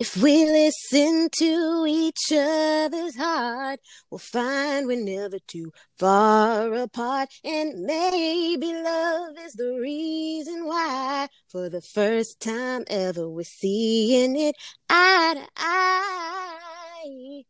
If we listen to each other's heart, we'll find we're never too far apart. And maybe love is the reason why, for the first time ever, we're seeing it eye to eye.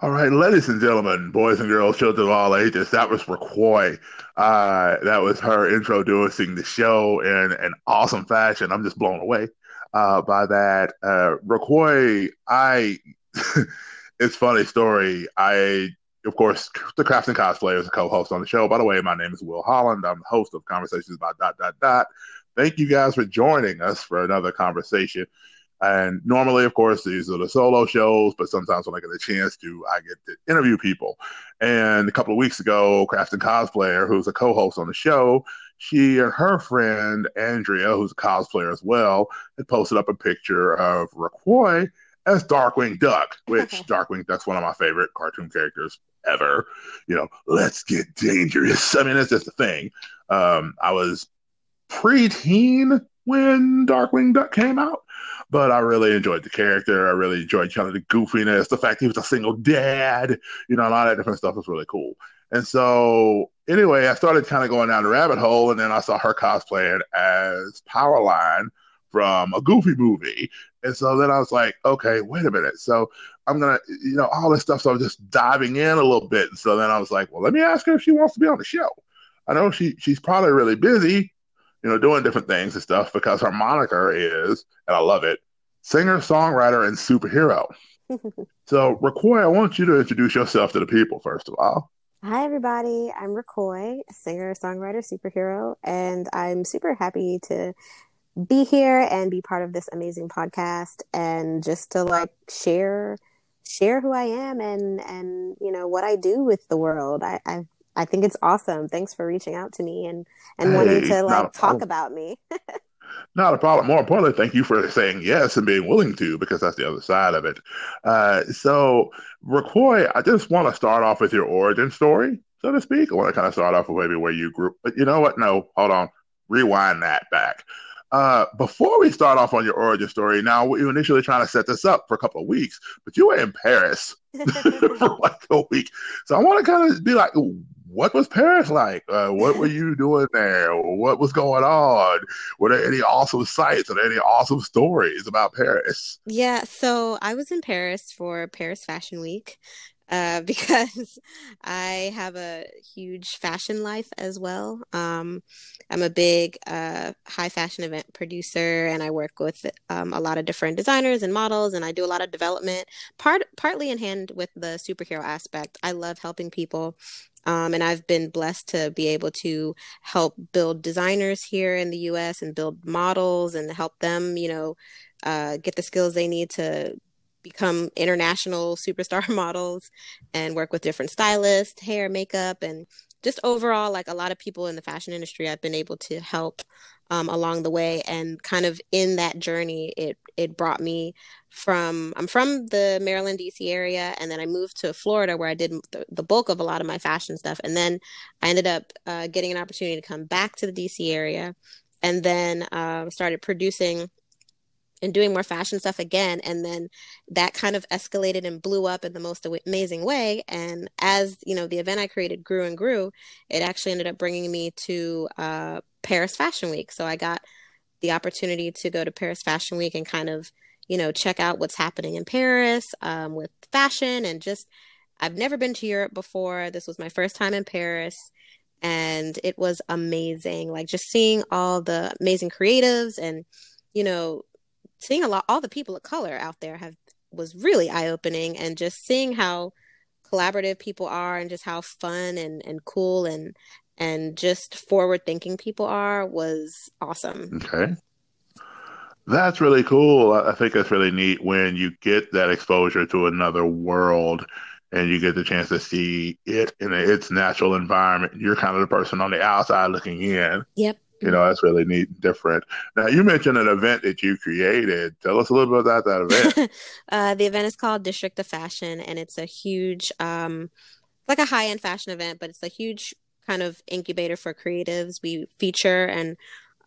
All right, ladies and gentlemen, boys and girls, children of all ages, that was Roquois. Uh, that was her introducing the show in an awesome fashion. I'm just blown away uh, by that. Uh, Roquois, I, it's funny story. I, of course, the Crafts and Cosplay is a co-host on the show. By the way, my name is Will Holland. I'm the host of Conversations about dot dot dot. Thank you guys for joining us for another conversation. And normally, of course, these are the solo shows, but sometimes when I get a chance to, I get to interview people. And a couple of weeks ago, Crafts and Cosplayer, who's a co-host on the show, she and her friend Andrea, who's a cosplayer as well, had posted up a picture of Roquois as Darkwing Duck, which Darkwing Duck's one of my favorite cartoon characters ever. You know, let's get dangerous. I mean, it's just a thing. Um, I was preteen when Darkwing Duck came out, but I really enjoyed the character. I really enjoyed kind of the goofiness, the fact he was a single dad, you know, a lot of different stuff was really cool. And so, anyway, I started kind of going down the rabbit hole, and then I saw her cosplaying as Powerline from a Goofy movie. And so then I was like, okay, wait a minute. So I'm gonna, you know, all this stuff. So I'm just diving in a little bit. And so then I was like, well, let me ask her if she wants to be on the show. I know she she's probably really busy, you know, doing different things and stuff because her moniker is, and I love it, singer, songwriter, and superhero. so, Roquois, I want you to introduce yourself to the people first of all. Hi, everybody. I'm Roquois, singer, songwriter, superhero, and I'm super happy to be here and be part of this amazing podcast and just to like share share who I am and and you know what I do with the world. I I, I think it's awesome. Thanks for reaching out to me and and hey, wanting to like talk about me. Not a problem. More importantly, thank you for saying yes and being willing to, because that's the other side of it. Uh, so, Roquois, I just want to start off with your origin story, so to speak. I want to kind of start off with maybe where you grew. But you know what? No, hold on. Rewind that back. Uh, before we start off on your origin story, now we were initially trying to set this up for a couple of weeks, but you were in Paris for like a week. So I want to kind of be like, what was Paris like? Uh, what were you doing there? What was going on? Were there any awesome sights or any awesome stories about Paris? Yeah, so I was in Paris for Paris Fashion Week. Uh, because I have a huge fashion life as well. Um, I'm a big uh, high fashion event producer, and I work with um, a lot of different designers and models, and I do a lot of development. Part partly in hand with the superhero aspect. I love helping people um, and I've been blessed to be able to help build designers here in the US and build models and help them, you know, uh, get the skills they need to become international superstar models and work with different stylists, hair, makeup, and just overall, like a lot of people in the fashion industry, I've been able to help um, along the way. And kind of in that journey, it it brought me from I'm from the Maryland DC area, and then I moved to Florida where I did the, the bulk of a lot of my fashion stuff, and then I ended up uh, getting an opportunity to come back to the DC area, and then uh, started producing and doing more fashion stuff again and then that kind of escalated and blew up in the most amazing way and as you know the event i created grew and grew it actually ended up bringing me to uh, paris fashion week. So i got the opportunity to go to paris fashion week and kind of you know check out what's happening in paris um, with fashion and just i've never been to europe before. This was my first time in paris and it was amazing. Like just seeing all the amazing creatives and you know seeing a lot all the people of color out there have was really eye opening and just seeing how collaborative people are and just how fun and, and cool and and just forward thinking people are was awesome. Okay. That's really cool. I think it's really neat when you get that exposure to another world and you get the chance to see it in its natural environment. You're kind of the person on the outside looking in. Yep you know that's really neat and different now you mentioned an event that you created tell us a little bit about that event uh, the event is called district of fashion and it's a huge um, like a high-end fashion event but it's a huge kind of incubator for creatives we feature and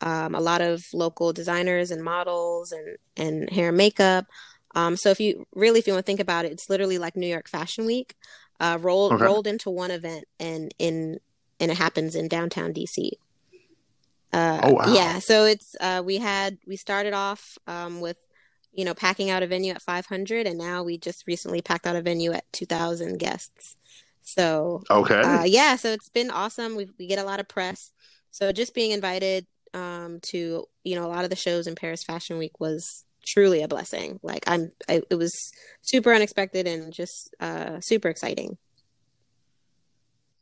um, a lot of local designers and models and and hair and makeup. Um, so if you really if you want to think about it, it's literally like New York Fashion Week uh, rolled okay. rolled into one event and in and it happens in downtown DC. Uh, oh wow! Yeah, so it's uh, we had we started off um, with you know packing out a venue at 500, and now we just recently packed out a venue at 2,000 guests. So okay, uh, yeah, so it's been awesome. We we get a lot of press. So just being invited um, to you know a lot of the shows in Paris Fashion Week was truly a blessing. Like I'm, I, it was super unexpected and just uh, super exciting.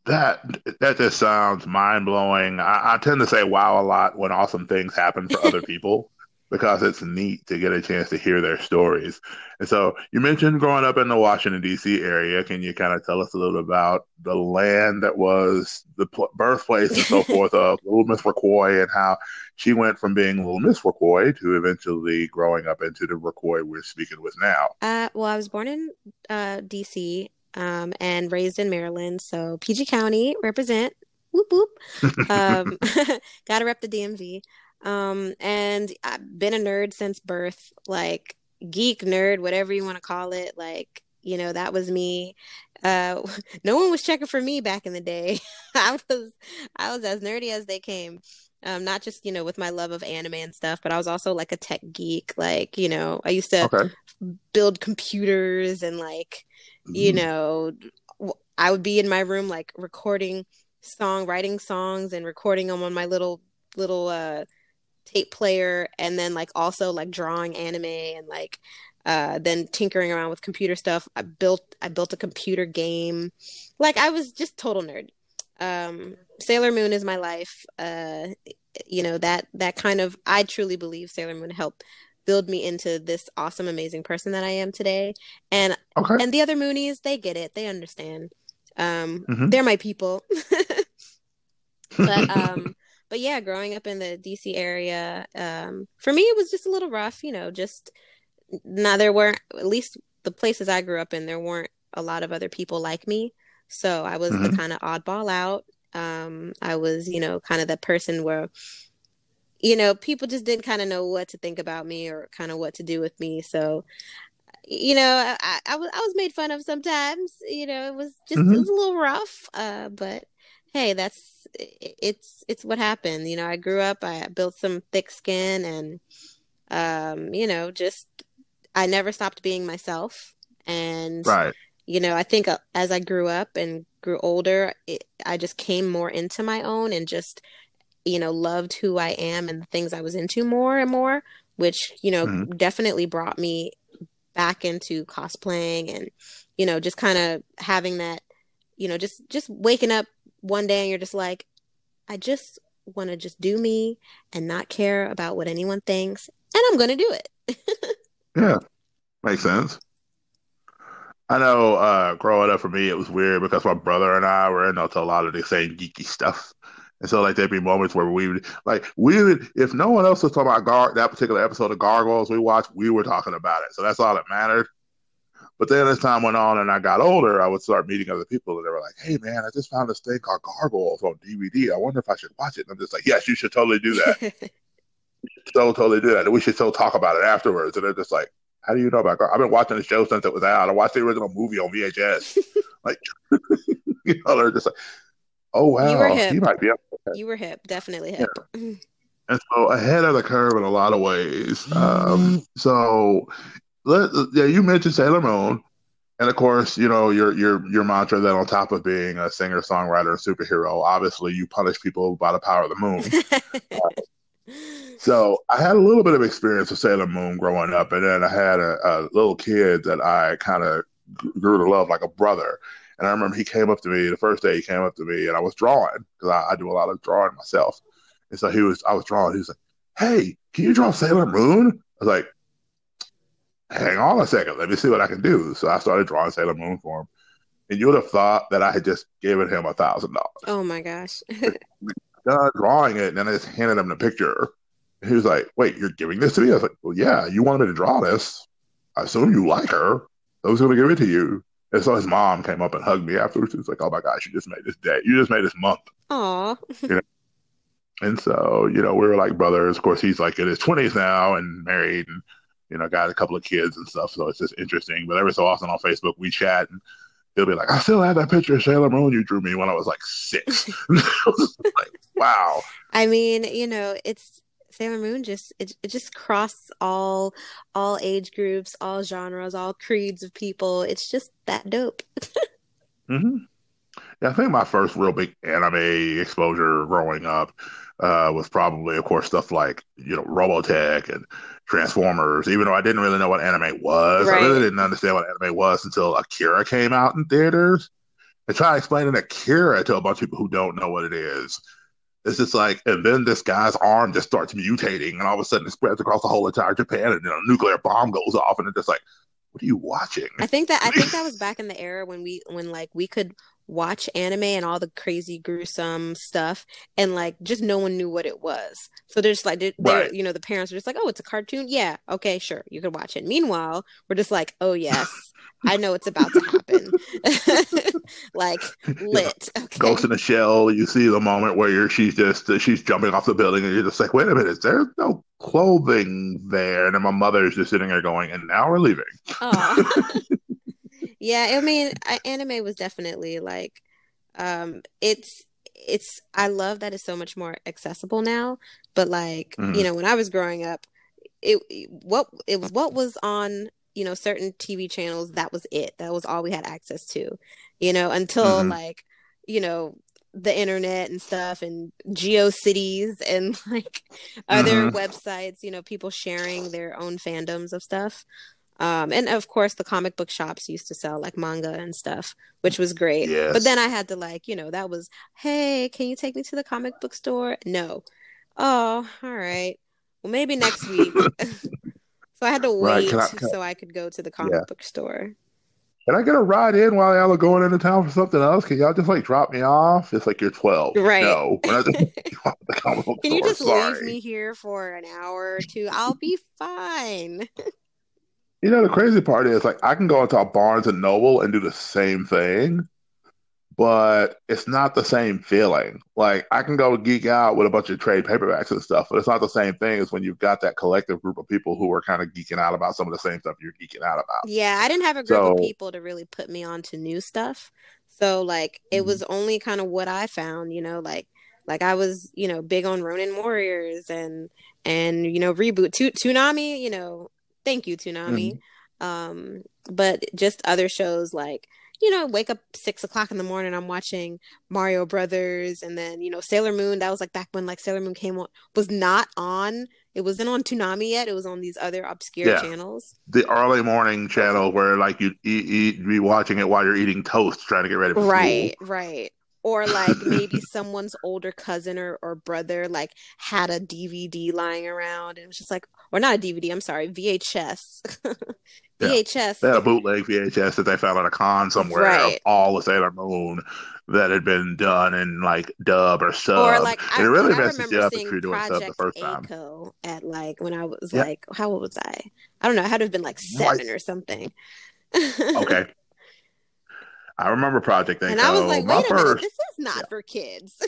That that just sounds mind blowing. I, I, tend to say wow a lot when awesome things happen for other people because it's neat to get a chance to hear their stories. And so you mentioned growing up in the Washington D.C. area. Can you kind of tell us a little about the land that was the pl- birthplace and so forth of Little Miss Roquois and how she went from being Little Miss Roquois to eventually growing up into the Roquois we're speaking with now? Uh, well, I was born in uh, D.C um, and raised in Maryland. So PG County represent. Whoop whoop. Um, gotta rep the DMV. Um, and I've been a nerd since birth, like geek nerd, whatever you want to call it. Like you know, that was me. Uh, no one was checking for me back in the day. I was I was as nerdy as they came. Um, not just you know with my love of anime and stuff, but I was also like a tech geek. Like you know, I used to okay. build computers and like you mm-hmm. know i would be in my room like recording song writing songs and recording them on my little little uh tape player and then like also like drawing anime and like uh then tinkering around with computer stuff. I built i built a computer game. Like i was just total nerd. Um sailor moon is my life. Uh you know that that kind of i truly believe sailor moon helped build me into this awesome, amazing person that I am today. And okay. and the other Moonies, they get it, they understand. Um, mm-hmm. they're my people. but um, but yeah, growing up in the DC area, um, for me it was just a little rough. You know, just now there weren't at least the places I grew up in, there weren't a lot of other people like me. So I was mm-hmm. the kind of oddball out. Um, I was, you know, kind of the person where you know, people just didn't kind of know what to think about me or kind of what to do with me. So, you know, I, I, was I was made fun of sometimes. You know, it was just mm-hmm. it was a little rough. Uh, but hey, that's it's it's what happened. You know, I grew up, I built some thick skin, and um, you know, just I never stopped being myself. And right. you know, I think uh, as I grew up and grew older, it, I just came more into my own and just you know, loved who I am and the things I was into more and more, which, you know, mm-hmm. definitely brought me back into cosplaying and, you know, just kind of having that, you know, just just waking up one day and you're just like, I just want to just do me and not care about what anyone thinks, and I'm going to do it. yeah. Makes sense. I know uh, growing up for me, it was weird because my brother and I were into a lot of the same geeky stuff. And so like there'd be moments where we would like we would if no one else was talking about Gar that particular episode of Gargoyles we watched, we were talking about it. So that's all that mattered. But then as time went on and I got older, I would start meeting other people and they were like, Hey man, I just found this thing called Gargoyles on DVD. I wonder if I should watch it. And I'm just like, Yes, you should totally do that. so totally do that. And we should still talk about it afterwards. And they're just like, How do you know about Gar-? I've been watching the show since it was out. I watched the original movie on VHS. like you know, they're just like Oh wow, you were hip. He might be up. You were hip, definitely hip. Yeah. and so ahead of the curve in a lot of ways. Um, so, let, yeah, you mentioned Sailor Moon, and of course, you know your your your mantra that on top of being a singer, songwriter, superhero, obviously you punish people by the power of the moon. uh, so I had a little bit of experience with Sailor Moon growing up, and then I had a, a little kid that I kind of grew to love like a brother. And I remember he came up to me the first day he came up to me and I was drawing because I, I, do a lot of drawing myself. And so he was, I was drawing. He was like, Hey, can you draw Sailor Moon? I was like, Hang on a second. Let me see what I can do. So I started drawing Sailor Moon for him. And you would have thought that I had just given him a thousand dollars. Oh my gosh. done drawing it, and then I just handed him the picture. And he was like, Wait, you're giving this to me? I was like, Well, yeah, you wanted me to draw this. I assume you like her. I was going to give it to you. And so his mom came up and hugged me afterwards. She was like, "Oh my gosh, you just made this day. You just made this month." Aw. You know? And so, you know, we were like brothers. Of course, he's like in his 20s now and married and, you know, got a couple of kids and stuff. So it's just interesting. But every so often on Facebook, we chat and he'll be like, I still have that picture of Sailor Moon you drew me when I was like six. like, wow. I mean, you know, it's Sailor Moon just it, it just crosses all all age groups, all genres, all creeds of people. It's just that dope. mm-hmm. Yeah, I think my first real big anime exposure growing up uh, was probably, of course, stuff like you know Robotech and Transformers. Even though I didn't really know what anime was, right. I really didn't understand what anime was until Akira came out in theaters. I try explaining Akira to a bunch of people who don't know what it is. It's just like, and then this guy's arm just starts mutating, and all of a sudden it spreads across the whole entire Japan, and then a nuclear bomb goes off, and it's just like, what are you watching? I think that I think that was back in the era when we when like we could watch anime and all the crazy gruesome stuff and like just no one knew what it was. So they're just like they're, right. you know the parents are just like oh it's a cartoon? Yeah okay sure you can watch it. Meanwhile we're just like oh yes i know it's about to happen. Like lit okay. ghost in the shell you see the moment where you're she's just she's jumping off the building and you're just like wait a minute there's no clothing there. And then my mother's just sitting there going and now we're leaving yeah, I mean, anime was definitely like, um, it's it's. I love that it's so much more accessible now. But like, mm-hmm. you know, when I was growing up, it what it was what was on you know certain TV channels. That was it. That was all we had access to. You know, until mm-hmm. like you know the internet and stuff and GeoCities and like other mm-hmm. websites, you know, people sharing their own fandoms of stuff. Um, and of course, the comic book shops used to sell like manga and stuff, which was great. Yes. But then I had to like, you know, that was, hey, can you take me to the comic book store? No. Oh, all right. Well, maybe next week. so I had to wait right. I, so I could go to the comic yeah. book store. Can I get a ride in while y'all are going into town for something else? Can y'all just like drop me off? It's like you're 12. Right. No. Can you just Sorry. leave me here for an hour or two? I'll be fine. You know, the crazy part is like I can go into a Barnes and Noble and do the same thing, but it's not the same feeling. Like I can go geek out with a bunch of trade paperbacks and stuff, but it's not the same thing as when you've got that collective group of people who are kind of geeking out about some of the same stuff you're geeking out about. Yeah, I didn't have a group so, of people to really put me on to new stuff. So like it mm-hmm. was only kind of what I found, you know, like like I was, you know, big on Ronin Warriors and and you know reboot to Toonami, you know, Thank you, Toonami. Mm-hmm. Um, but just other shows like you know, wake up six o'clock in the morning. I'm watching Mario Brothers, and then you know Sailor Moon. That was like back when like Sailor Moon came on was not on. It wasn't on Toonami yet. It was on these other obscure yeah. channels. The early morning channel where like you eat, eat, be watching it while you're eating toast, trying to get ready for right, school. Right, right or like maybe someone's older cousin or, or brother like had a dvd lying around and it was just like or not a dvd i'm sorry vhs vhs yeah. they had a bootleg vhs that they found at a con somewhere right. of all the sailor moon that had been done in like dub or sub. or like and I, it really messes you up if you're doing sub the first time. At like when i was yeah. like how old was i? I don't know i had to have been like seven or something. Okay I remember Project And I was like, wait a first, minute, this is not yeah. for kids.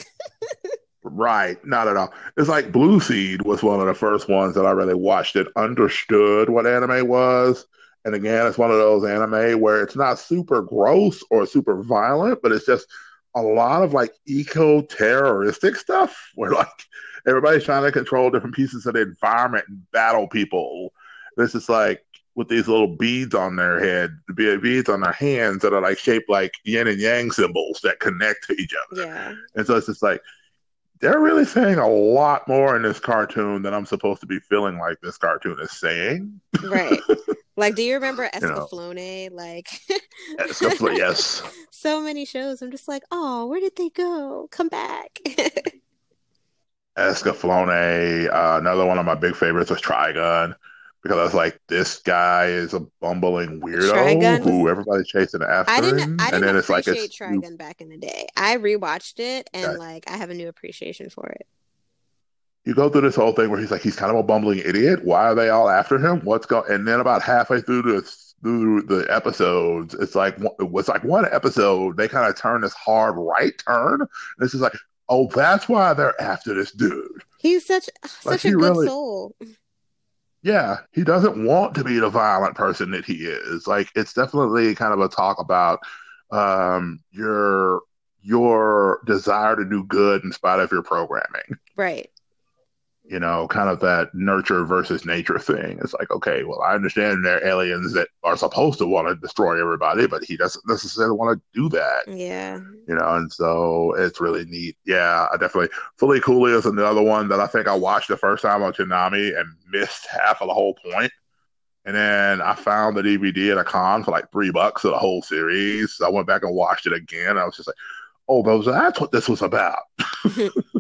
right, not at all. It's like Blue Seed was one of the first ones that I really watched and understood what anime was. And again, it's one of those anime where it's not super gross or super violent, but it's just a lot of like eco terroristic stuff where like everybody's trying to control different pieces of the environment and battle people. This is like with these little beads on their head, the beads on their hands that are like shaped like yin and yang symbols that connect to each other. Yeah. And so it's just like they're really saying a lot more in this cartoon than I'm supposed to be feeling like this cartoon is saying. Right. Like, do you remember Escaflowne? You know, like, Escaflowne, yes. So many shows. I'm just like, oh, where did they go? Come back. Escaflowne. Uh, another one of my big favorites was Trigun because I was like, this guy is a bumbling weirdo Trigun who everybody's chasing after. I didn't, him. I didn't and then it's like a Trigun back in the day. I rewatched it and like I have a new appreciation for it. You go through this whole thing where he's like, he's kind of a bumbling idiot. Why are they all after him? What's going? And then about halfway through the through the episodes, it's like it's like one episode they kind of turn this hard right turn. And it's just like, oh, that's why they're after this dude. He's such like, such a good really, soul. Yeah, he doesn't want to be the violent person that he is. Like it's definitely kind of a talk about um, your your desire to do good in spite of your programming. Right you know, kind of that nurture versus nature thing. It's like, okay, well, I understand there are aliens that are supposed to want to destroy everybody, but he doesn't necessarily want to do that. Yeah. You know, and so it's really neat. Yeah, I definitely. Fooly Cooly is another one that I think I watched the first time on Toonami and missed half of the whole point. And then I found the DVD at a con for like three bucks of the whole series. So I went back and watched it again. I was just like, oh, those, that's what this was about.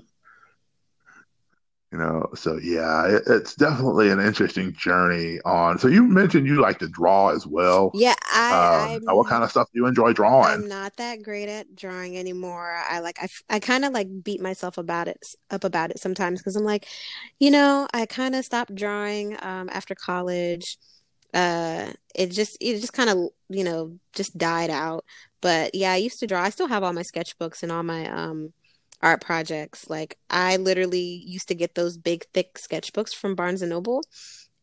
you know so yeah it, it's definitely an interesting journey on. So you mentioned you like to draw as well. Yeah i um, what kind of stuff do you enjoy drawing? I'm not that great at drawing anymore. I like i, I kind of like beat myself about it up about it sometimes because i'm like you know i kind of stopped drawing um, after college. Uh it just it just kind of you know just died out. But yeah i used to draw. I still have all my sketchbooks and all my um art projects. Like I literally used to get those big thick sketchbooks from Barnes and Noble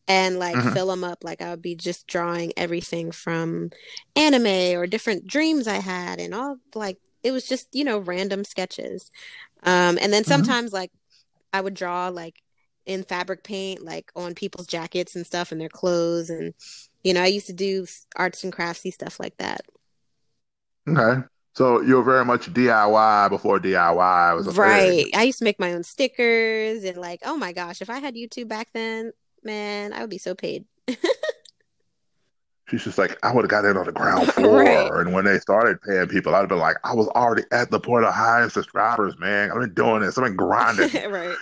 and like mm-hmm. fill them up like I would be just drawing everything from anime or different dreams I had and all like it was just, you know, random sketches. Um and then mm-hmm. sometimes mm-hmm. like I would draw like in fabric paint like on people's jackets and stuff and their clothes and you know, I used to do arts and craftsy stuff like that. Okay. So you're very much DIY before DIY was right. Thing. Right. I used to make my own stickers and like, oh my gosh, if I had YouTube back then, man, I would be so paid. She's just like, I would have got in on the ground floor. right. And when they started paying people, I'd have been like, I was already at the point of hiring subscribers, man. I've been doing this. I've been grinding. right.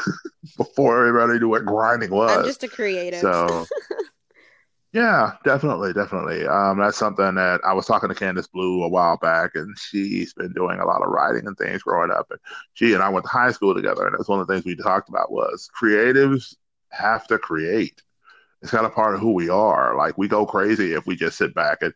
Before everybody knew what grinding was. I'm just a creative. So Yeah, definitely, definitely. Um, that's something that I was talking to Candace Blue a while back, and she's been doing a lot of writing and things growing up. And she and I went to high school together, and that's one of the things we talked about was creatives have to create. It's kind of part of who we are. Like we go crazy if we just sit back and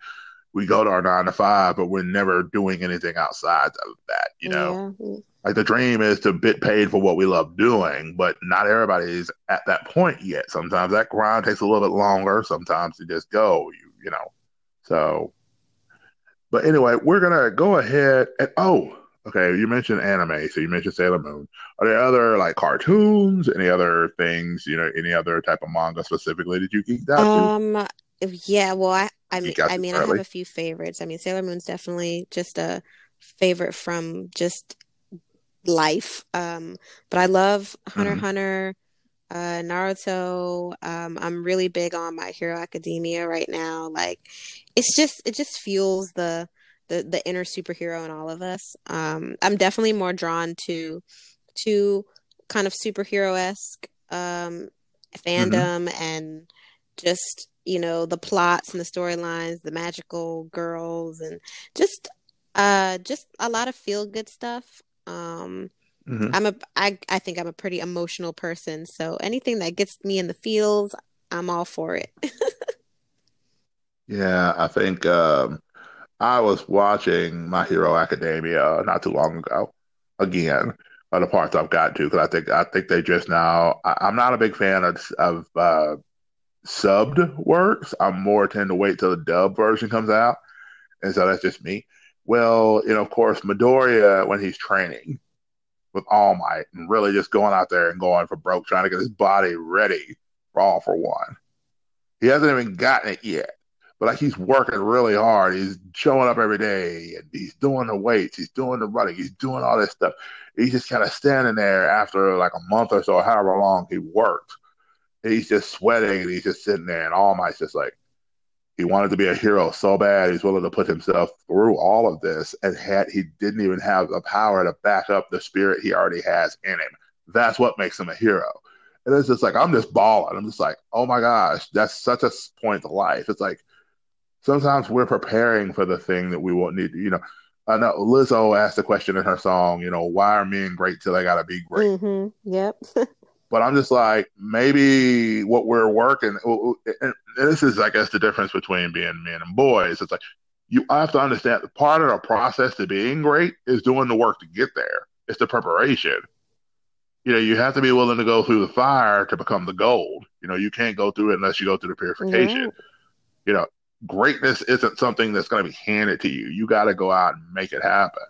we go to our nine to five, but we're never doing anything outside of that. You know, yeah like the dream is to get paid for what we love doing, but not everybody is at that point yet. Sometimes that grind takes a little bit longer. Sometimes you just go, you you know. So, but anyway, we're gonna go ahead and oh, okay. You mentioned anime, so you mentioned Sailor Moon. Are there other like cartoons, any other things, you know, any other type of manga specifically that you geeked out um, to? yeah. Well, I I mean, I mean, I have a few favorites. I mean, Sailor Moon's definitely just a favorite from just life. Um, but I love Hunter mm-hmm. Hunter, uh, Naruto. Um, I'm really big on My Hero Academia right now. Like, it's just it just fuels the the the inner superhero in all of us. Um, I'm definitely more drawn to to kind of superhero esque um, fandom mm-hmm. and just you know the plots and the storylines, the magical girls, and just uh just a lot of feel good stuff um, mm-hmm. I'm a I I think I'm a pretty emotional person, so anything that gets me in the feels, I'm all for it. yeah, I think um, I was watching My Hero Academia not too long ago. Again, uh, the parts I've got to because I think I think they just now. I, am not a big fan of of uh, subbed works. I'm more tend to wait till the dub version comes out, and so that's just me. Well, you know, of course, Midoriya when he's training with All Might and really just going out there and going for broke, trying to get his body ready for All for One. He hasn't even gotten it yet, but like he's working really hard. He's showing up every day and he's doing the weights, he's doing the running, he's doing all this stuff. He's just kind of standing there after like a month or so, however long he worked. He's just sweating and he's just sitting there, and All Might's just like, he wanted to be a hero so bad he's willing to put himself through all of this and had he didn't even have the power to back up the spirit he already has in him that's what makes him a hero and it's just like i'm just balling i'm just like oh my gosh that's such a point of life it's like sometimes we're preparing for the thing that we won't need you know I know Lizzo asked the question in her song, you know, why are men great till they gotta be great? Mm-hmm. Yep. But I'm just like, maybe what we're working, and this is, I guess, the difference between being men and boys. It's like you have to understand part of the process to being great is doing the work to get there. It's the preparation. You know, you have to be willing to go through the fire to become the gold. You know, you can't go through it unless you go through the purification. You know, greatness isn't something that's going to be handed to you. You got to go out and make it happen.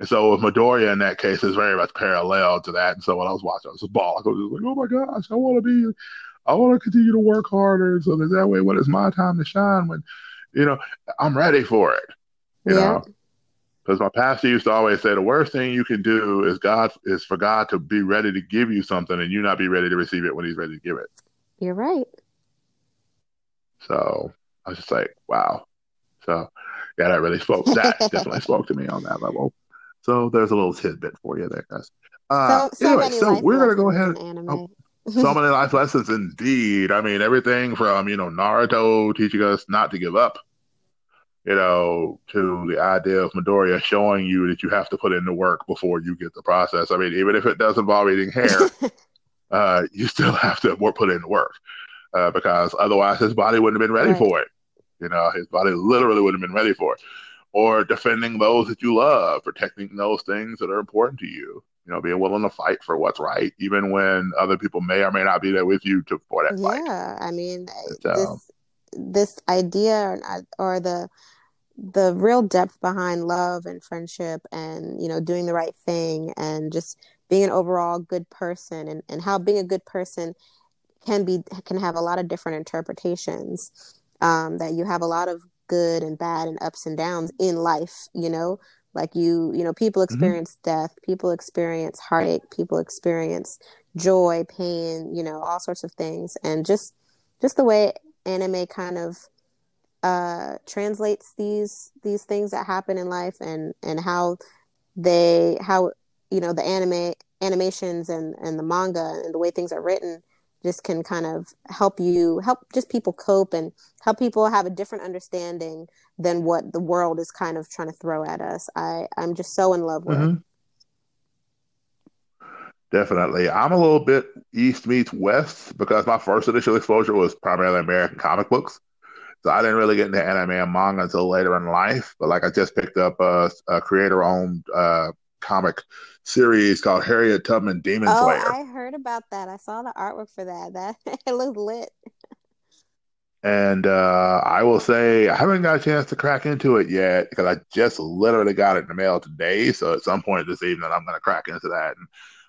And so with Midoriya in that case, is very much parallel to that. And so when I was watching, I was ball. I was just like, oh my gosh, I want to be, I want to continue to work harder so that that way when it's my time to shine, when, you know, I'm ready for it. You yeah. know, because my pastor used to always say the worst thing you can do is God is for God to be ready to give you something and you not be ready to receive it when He's ready to give it. You're right. So I was just like, wow. So yeah, that really spoke. That definitely spoke to me on that level. So there's a little tidbit for you there, guys. Uh, so, so anyway, so we're gonna go ahead. Oh, so many life lessons, indeed. I mean, everything from you know Naruto teaching us not to give up, you know, to the idea of Midoriya showing you that you have to put in the work before you get the process. I mean, even if it does involve eating hair, uh, you still have to put in the work uh, because otherwise his body wouldn't have been ready right. for it. You know, his body literally wouldn't have been ready for it or defending those that you love, protecting those things that are important to you. You know, being willing to fight for what's right, even when other people may or may not be there with you to for that yeah, fight. Yeah, I mean, so, this this idea or, or the the real depth behind love and friendship and you know doing the right thing and just being an overall good person and, and how being a good person can be can have a lot of different interpretations um, that you have a lot of good and bad and ups and downs in life you know like you you know people mm-hmm. experience mm-hmm. death people experience heartache people experience joy pain you know all sorts of things and just just the way anime kind of uh translates these these things that happen in life and and how they how you know the anime animations and and the manga and the way things are written just can kind of help you help just people cope and help people have a different understanding than what the world is kind of trying to throw at us. I I'm just so in love with. Mm-hmm. Definitely. I'm a little bit East meets West because my first initial exposure was primarily American comic books. So I didn't really get into anime and manga until later in life. But like I just picked up a, a creator owned uh, comic series called Harriet Tubman Demon oh, Slayer. I heard about that. I saw the artwork for that. That it looks lit. And uh, I will say I haven't got a chance to crack into it yet because I just literally got it in the mail today. So at some point this evening, I'm going to crack into that. And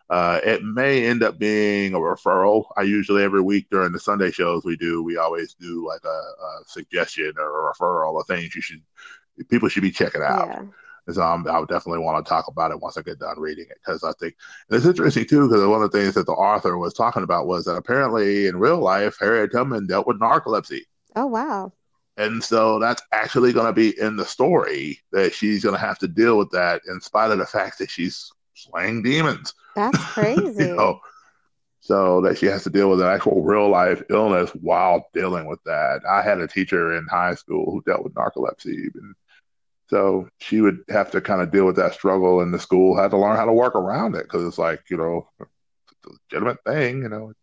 uh, it may end up being a referral. I usually every week during the Sunday shows we do, we always do like a, a suggestion or a referral of things you should people should be checking out. Yeah. So um, I would definitely want to talk about it once I get done reading it because I think it's interesting too. Because one of the things that the author was talking about was that apparently in real life, Harriet Tubman dealt with narcolepsy. Oh wow! And so that's actually going to be in the story that she's going to have to deal with that, in spite of the fact that she's slaying demons. That's crazy. you know? So that she has to deal with an actual real life illness while dealing with that. I had a teacher in high school who dealt with narcolepsy, and so she would have to kind of deal with that struggle, and the school had to learn how to work around it because it's like you know, legitimate thing, you know,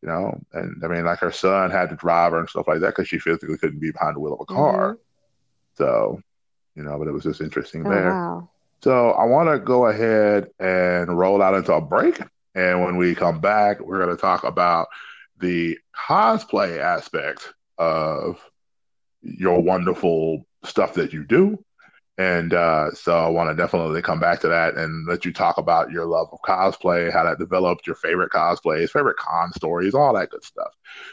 you know. And I mean, like her son had to drive her and stuff like that because she physically couldn't be behind the wheel of a car. Mm-hmm. So, you know, but it was just interesting oh, there. Wow. So I want to go ahead and roll out into a break, and when we come back, we're going to talk about the cosplay aspect of your wonderful stuff that you do. And uh, so I want to definitely come back to that and let you talk about your love of cosplay, how that developed, your favorite cosplays, favorite con stories, all that good stuff.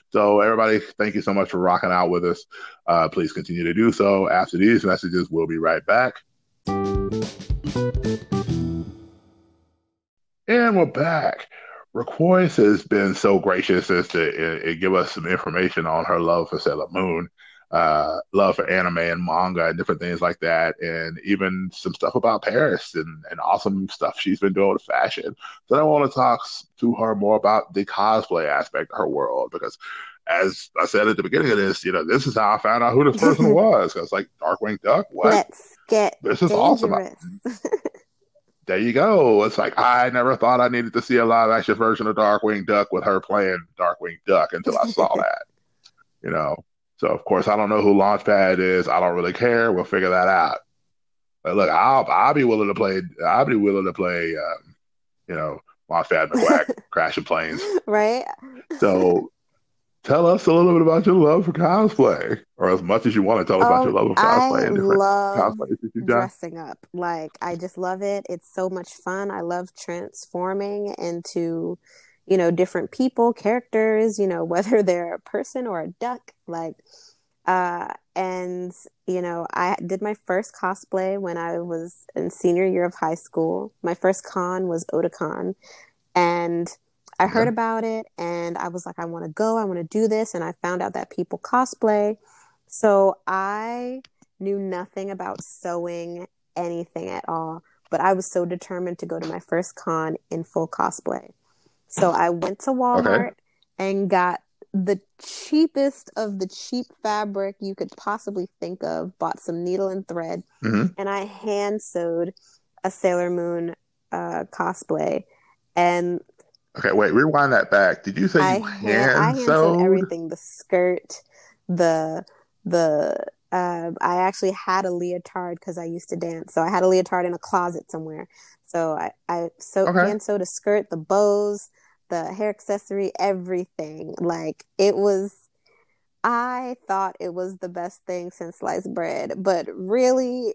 So, everybody, thank you so much for rocking out with us. Uh, please continue to do so. After these messages, we'll be right back. And we're back. Roquois has been so gracious as to uh, give us some information on her love for Sailor Moon uh, love for anime and manga and different things like that, and even some stuff about Paris and, and awesome stuff she's been doing with fashion. So I want to talk to her more about the cosplay aspect of her world because, as I said at the beginning of this, you know, this is how I found out who this person was. Because like Darkwing Duck, what? Let's get this is dangerous. awesome. there you go. It's like I never thought I needed to see a live action version of Darkwing Duck with her playing Darkwing Duck until I saw that. You know, so of course I don't know who Launchpad is. I don't really care. We'll figure that out. But look, I'll I'll be willing to play. I'll be willing to play. Um, you know, Launchpad McQuack crashing planes. Right. So, tell us a little bit about your love for cosplay, or as much as you want to tell us about your love for cosplay I love cosplays that you've done. dressing up. Like I just love it. It's so much fun. I love transforming into, you know, different people, characters, you know, whether they're a person or a duck. Like uh and you know, I did my first cosplay when I was in senior year of high school. My first con was Otakon and I heard Okay. about it and I was like, I want to go, I want to do this. And I found out that people cosplay. So I knew nothing about sewing anything at all, but I was so determined to go to my first con in full cosplay. So I went to Walmart and got the cheapest of the cheap fabric you could possibly think of, bought some needle and thread, hmm and I hand sewed a Sailor Moon uh, cosplay. And Okay, wait, rewind that back. Did you say I you hand, hand hand sewed sewed? everything the skirt, the the uh, I actually had a leotard because I used to dance, so I had a leotard in a closet somewhere. So I I so Okay. hand sewed a skirt, the bows, the hair accessory, everything. Like it was. I thought it was the best thing since sliced bread, but really,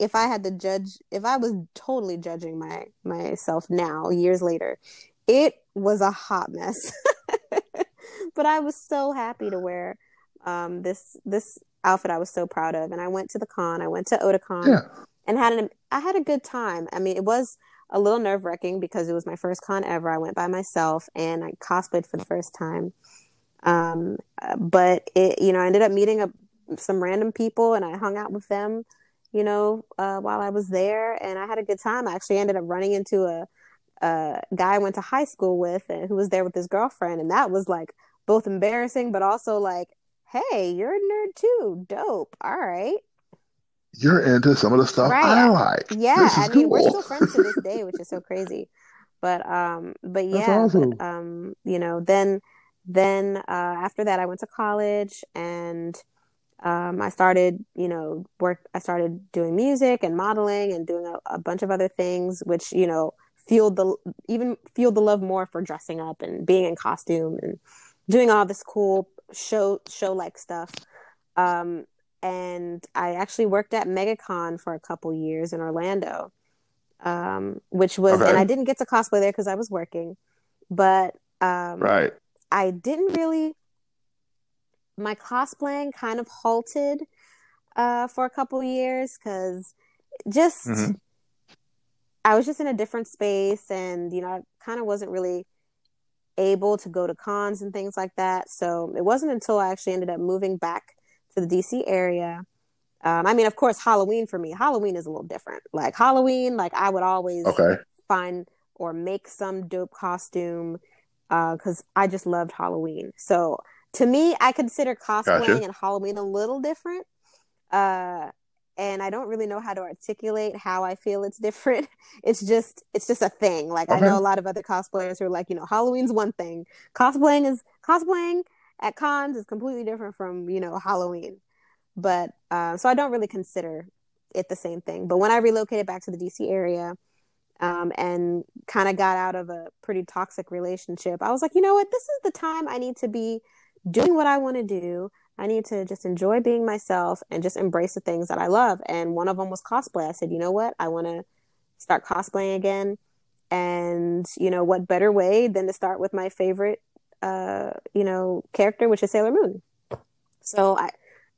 if I had to judge, if I was totally judging my myself now, years later, it was a hot mess. but I was so happy to wear um, this this outfit. I was so proud of, and I went to the con. I went to Otakon Yeah. and had an I had a good time. I mean, it was a little nerve wracking because it was my first con ever. I went by myself and I cosplayed for the first time. Um, but it, you know, I ended up meeting a, some random people and I hung out with them, you know, uh, while I was there, and I had a good time. I actually ended up running into a, a guy I went to high school with and who was there with his girlfriend, and that was like both embarrassing, but also like, hey, you're a nerd too, dope. All right. You're into some of the stuff Right. I like. Yeah, I mean, we're still friends to this day, which is so crazy. But um, but yeah, awesome. but um, you know, then then uh, after that, I went to college and um, I started, you know, work. I started doing music and modeling and doing a, a bunch of other things, which you know fueled the even fueled the love more for dressing up and being in costume and doing all this cool show show like stuff. Um, and I actually worked at MegaCon for a couple years in Orlando, um, which was, Okay. and I didn't get to cosplay there because I was working, but um, Right. I didn't really. My cosplaying kind of halted uh, for a couple years because just Mhm. I was just in a different space, and you know, I kind of wasn't really able to go to cons and things like that. So it wasn't until I actually ended up moving back to the DC area. Um, I mean, of course, Halloween for me, Halloween is a little different. Like Halloween, like I would always Okay. find or make some dope costume because I just loved Halloween. So to me, I consider cosplaying Gotcha. and Halloween a little different. Uh, and I don't really know how to articulate how I feel it's different. It's just it's just a thing. Like I know a lot of other cosplayers who are like, you know, Halloween's one thing. Cosplaying is cosplaying at cons is completely different from, you know, Halloween. But uh, so I don't really consider it the same thing. But when I relocated back to the DC area, um, and kind of got out of a pretty toxic relationship, I was like, you know what? This is the time I need to be doing what I want to do. I need to just enjoy being myself and just embrace the things that I love. And one of them was cosplay. I said, you know what? I want to start cosplaying again. And, you know, what better way than to start with my favorite, uh, you know, character, which is Sailor Moon. So I,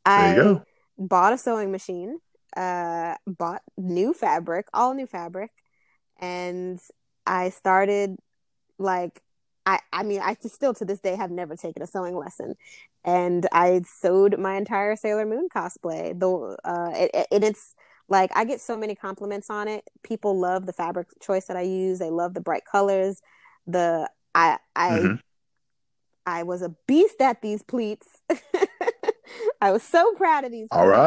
I bought a sewing machine, uh, bought new fabric, all new fabric, and I started like I I mean I still to this day have never taken a sewing lesson, and I sewed my entire Sailor Moon cosplay. Though uh, it, it, and it's like I get so many compliments on it. People love the fabric choice that I use. They love the bright colors. The I I Mhm. I was a beast at these pleats. I was so proud of these. All pleats.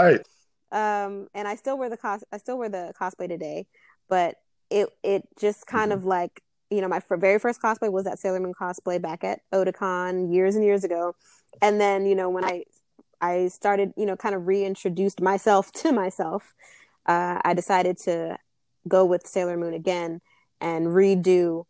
right. Um, and I still wear the cos. I still wear the cosplay today, but it it just kind Mhm. of like you know my f- very first cosplay was that Sailor Moon cosplay back at Otakon years and years ago, and then you know when I I started you know kind of reintroduced myself to myself. uh, I decided to go with Sailor Moon again and redo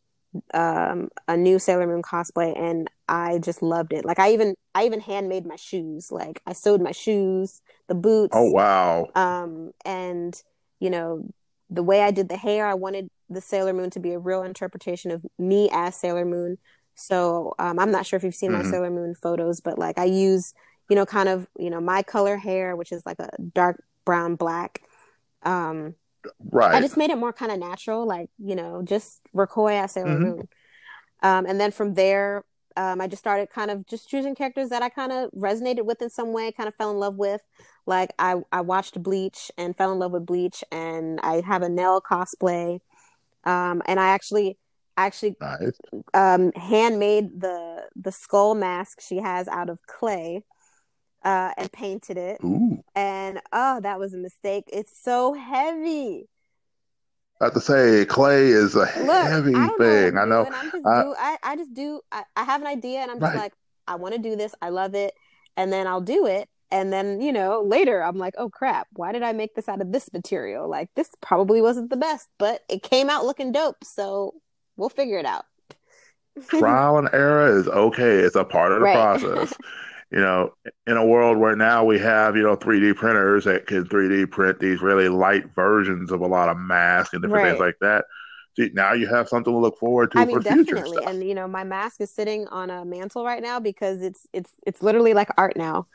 um, a new Sailor Moon cosplay, and I just loved it. Like I even I even handmade my shoes. Like I sewed my shoes, the boots. Oh wow! Um, and you know the way I did the hair, I wanted the Sailor Moon to be a real interpretation of me as Sailor Moon. So um, I'm not sure if you've seen mm-hmm. my Sailor Moon photos, but like I use you know kind of you know my color hair, which is like a dark brown black. Um, Right. I just made it more kind of natural, like you know, just Roquois as Sailor mm-hmm. Moon. Um, and then from there, um, I just started kind of just choosing characters that I kind of resonated with in some way, kind of fell in love with. Like I, I watched Bleach and fell in love with Bleach, and I have a Nell cosplay, um, and I actually, actually, nice. um, handmade the the skull mask she has out of clay uh, and painted it. Ooh. And oh, that was a mistake. It's so heavy. I have to say, clay is a Look, heavy I thing. I know. I just I, do. I, I just do. I, I have an idea, and I'm just right. like, I want to do this. I love it, and then I'll do it. And then you know, later I'm like, oh crap, why did I make this out of this material? Like this probably wasn't the best, but it came out looking dope. So we'll figure it out. Trial and error is okay. It's a part of the right. process. you know, in a world where now we have, you know, 3D printers that can 3D print these really light versions of a lot of masks and different right. things like that. See, now you have something to look forward to I mean, definitely. And you know, my mask is sitting on a mantle right now because it's it's it's literally like art now.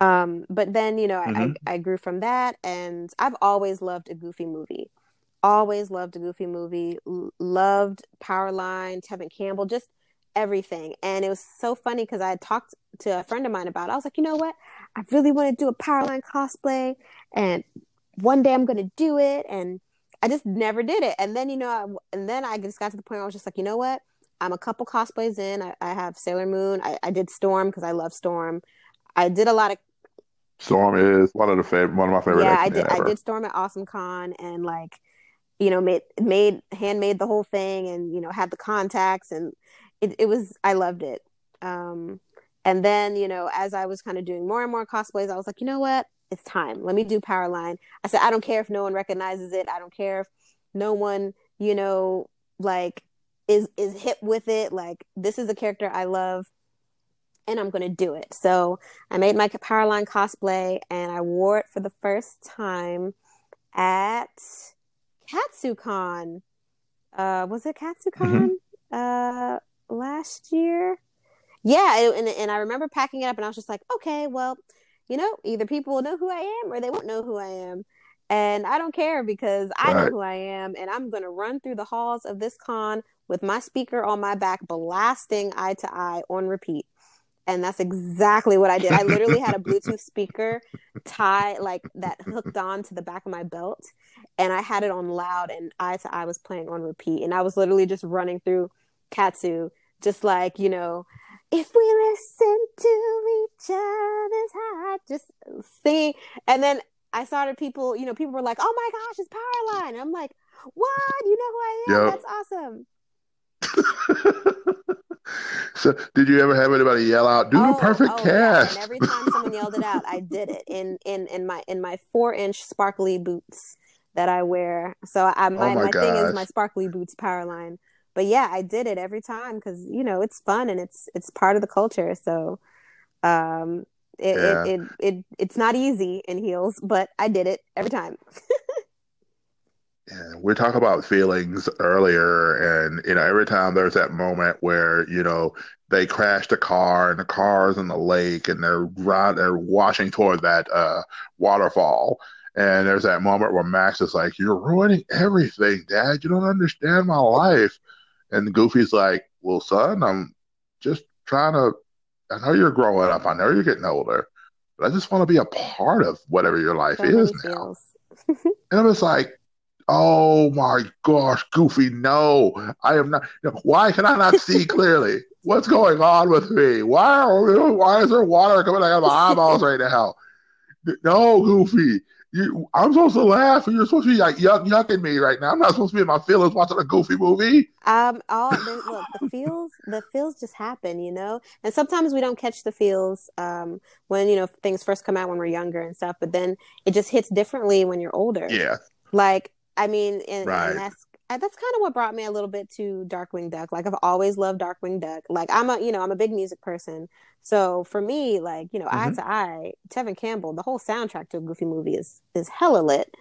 Um, but then you know, mm-hmm. I, I grew from that, and I've always loved a goofy movie. Always loved a goofy movie. L- loved Powerline, Tevin Campbell, just everything. And it was so funny because I had talked to a friend of mine about it. I was like, you know what? I really want to do a Powerline cosplay and one day I'm going to do it. And I just never did it. And then, you know, I, and then I just got to the point where I was just like, you know what? I'm a couple cosplays in. I, I have Sailor Moon. I, I did Storm because I love Storm. I did a lot of Storm is one of the favorite, one of my favorite. Yeah, I did. Ever. I did Storm at Awesome Con, and like, you know, made made handmade the whole thing, and you know, had the contacts, and it, it was I loved it. Um, and then you know, as I was kind of doing more and more cosplays, I was like, you know what, it's time. Let me do Powerline. I said, I don't care if no one recognizes it. I don't care if no one, you know, like is is hip with it. Like this is a character I love and I'm going to do it. So I made my Powerline cosplay and I wore it for the first time at KatsuCon. Uh, was it KatsuCon? Mm-hmm. Uh, last year. Yeah, and and I remember packing it up, and I was just like, okay, well, you know, either people will know who I am or they won't know who I am. And I don't care because I right. know who I am, and I'm to run through the halls of this con with my speaker on my back, blasting eye to eye on repeat. And that's exactly what I did. I literally had a Bluetooth speaker tie like that hooked on to the back of my belt, and I had it on loud, and eye to eye was playing on repeat. And I was literally just running through Katsu just like you know if we listen to each other's heart just singing. And then i started people you know people were like oh my gosh it's powerline. And i'm like what? You know who i am? Yep. that's awesome. So did you ever have anybody yell out do oh, the perfect oh, cast yeah. and every time someone yelled it out i did it in in in my in my four inch sparkly boots that i wear. So i oh my, oh my, my thing is my sparkly boots powerline but yeah, I did it every time because you know it's fun and it's it's part of the culture. So um, it, yeah. it, it, it it's not easy in heels, but I did it every time. yeah, we talk about feelings earlier, and you know every time there's that moment where you know they crash the car and the car's in the lake and they're they're washing toward that uh, waterfall. And there's that moment where Max is like, "You're ruining everything, Dad. You don't understand my life." And Goofy's like, well, son, I'm just trying to, I know you're growing up. I know you're getting older, but I just want to be a part of whatever your life that is now. and I was like, oh my gosh, Goofy, no, I am not. Why can I not see clearly? What's going on with me? Why are, why is there water coming out of my eyeballs right now? No, Goofy. You, I'm supposed to laugh, and you're supposed to be like yuck, yucking me right now. I'm not supposed to be in my feelings watching a goofy movie. Um, all the, look, the feels, the feels just happen, you know. And sometimes we don't catch the feels um, when you know things first come out when we're younger and stuff. But then it just hits differently when you're older. Yeah. Like I mean, and, right. and that's that's kind of what brought me a little bit to Darkwing Duck. Like I've always loved Darkwing Duck. Like I'm a you know I'm a big music person, so for me, like you know, mm-hmm. eye to eye, Tevin Campbell, the whole soundtrack to a Goofy movie is is hella lit.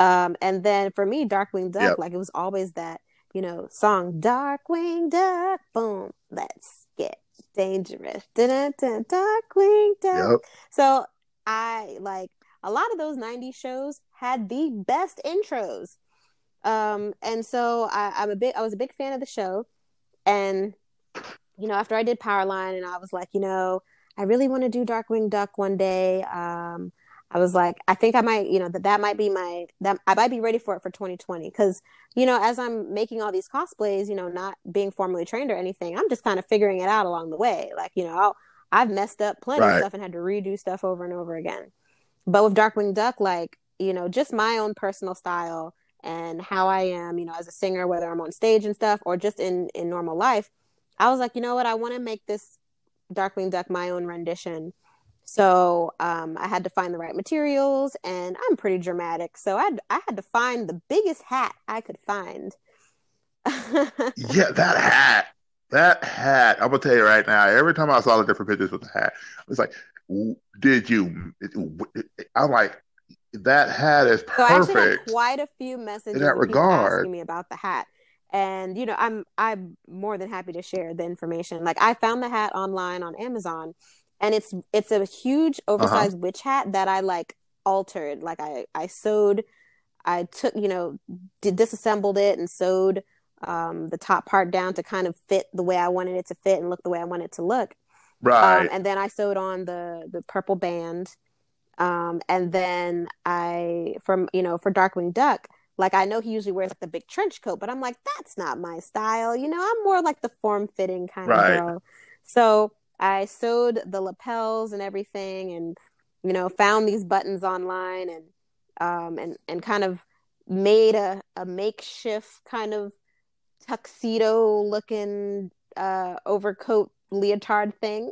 Um, and then for me, Darkwing Duck, yep. like it was always that you know song, Darkwing Duck, boom, let's get dangerous, Da-da-da, Darkwing Duck. Yep. So I like a lot of those '90s shows had the best intros. Um, and so I, I'm a big, I was a big fan of the show, and you know, after I did Powerline and I was like, you know, I really want to do Darkwing Duck one day. Um, I was like, I think I might, you know, that that might be my that I might be ready for it for 2020 because, you know, as I'm making all these cosplays, you know, not being formally trained or anything, I'm just kind of figuring it out along the way. Like, you know, i have messed up plenty right. of stuff and had to redo stuff over and over again. But with Darkwing Duck, like, you know, just my own personal style and how I am, you know, as a singer, whether I'm on stage and stuff or just in in normal life I was like, you know what? I want to make this Darkwing Duck my own rendition. So um, I had to find the right materials, and I'm pretty dramatic, so I I had to find the biggest hat I could find. yeah, that hat, that hat. I'm gonna tell you right now. Every time I saw the different pictures with the hat, I was like, "Did you?" I'm like, "That hat is perfect." So I actually quite a few messages in that regard asking me about the hat and you know i'm i'm more than happy to share the information like i found the hat online on amazon and it's it's a huge uh-huh. oversized uh-huh. witch hat that i like altered like i i sewed i took you know did disassembled it and sewed um, the top part down to kind of fit the way i wanted it to fit and look the way i wanted it to look right um, and then i sewed on the the purple band um, and then i from you know for darkwing duck like I know he usually wears like the big trench coat, but I'm like, that's not my style. You know, I'm more like the form fitting kind right. of girl. So I sewed the lapels and everything and, you know, found these buttons online and um and, and kind of made a, a makeshift kind of tuxedo looking uh overcoat leotard thing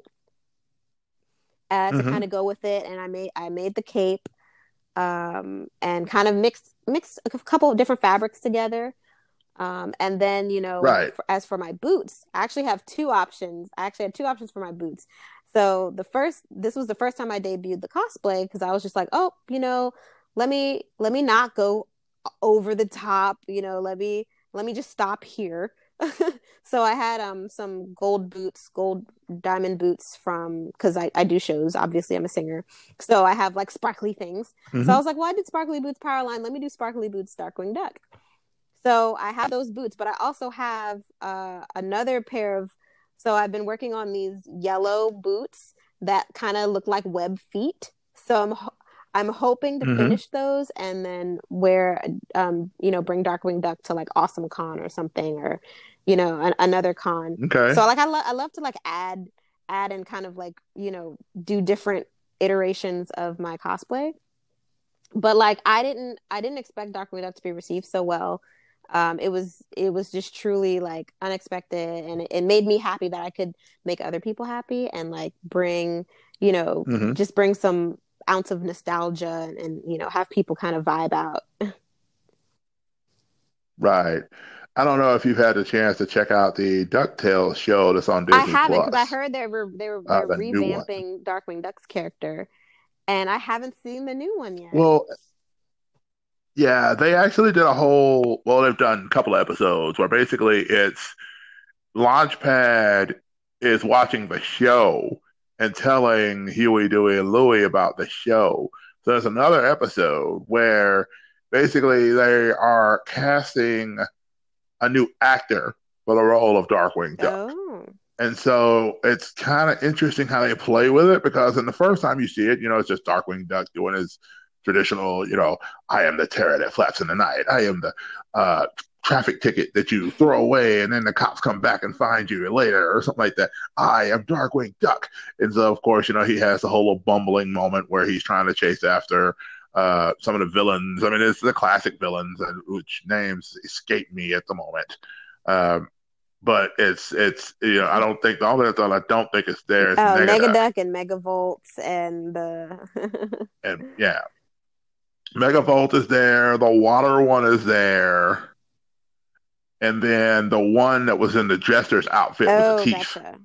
uh, to mm-hmm. kind of go with it and I made I made the cape um, and kind of mixed mixed a couple of different fabrics together. Um, and then you know, right. for, as for my boots, I actually have two options. I actually had two options for my boots. So the first, this was the first time I debuted the cosplay because I was just like, oh, you know, let me let me not go over the top. You know, let me let me just stop here. so I had um some gold boots, gold diamond boots from because I, I do shows. Obviously, I'm a singer, so I have like sparkly things. Mm-hmm. So I was like, well, I did sparkly boots Powerline. Let me do sparkly boots Darkwing Duck. So I have those boots, but I also have uh, another pair of. So I've been working on these yellow boots that kind of look like web feet. So I'm I'm hoping to mm-hmm. finish those and then wear, um, you know, bring Darkwing Duck to like Awesome Con or something, or you know, an, another con. Okay. So like I love I love to like add add and kind of like you know do different iterations of my cosplay. But like I didn't I didn't expect Darkwing Duck to be received so well. Um, it was it was just truly like unexpected, and it, it made me happy that I could make other people happy and like bring you know mm-hmm. just bring some ounce of nostalgia and, and you know have people kind of vibe out. right. I don't know if you've had a chance to check out the DuckTales show that's on Disney I haven't because I heard they were they were, uh, revamping Darkwing Duck's character, and I haven't seen the new one yet. Well, yeah, they actually did a whole. Well, they've done a couple of episodes where basically it's Launchpad is watching the show and telling Huey, Dewey, and Louie about the show. So there's another episode where basically they are casting a new actor for the role of Darkwing Duck. Oh. And so it's kind of interesting how they play with it because in the first time you see it, you know, it's just Darkwing Duck doing his traditional, you know, I am the terror that flaps in the night. I am the uh, traffic ticket that you throw away and then the cops come back and find you later or something like that. I am Darkwing Duck. And so, of course, you know, he has the whole bumbling moment where he's trying to chase after uh, some of the villains. I mean, it's the classic villains, which names escape me at the moment. Um, but it's it's you know I don't think the only thing I don't think it's there is oh, Negaduck and Megavolts and the and yeah, Megavolt is there. The water one is there, and then the one that was in the jester's outfit oh, with the teeth. Gotcha.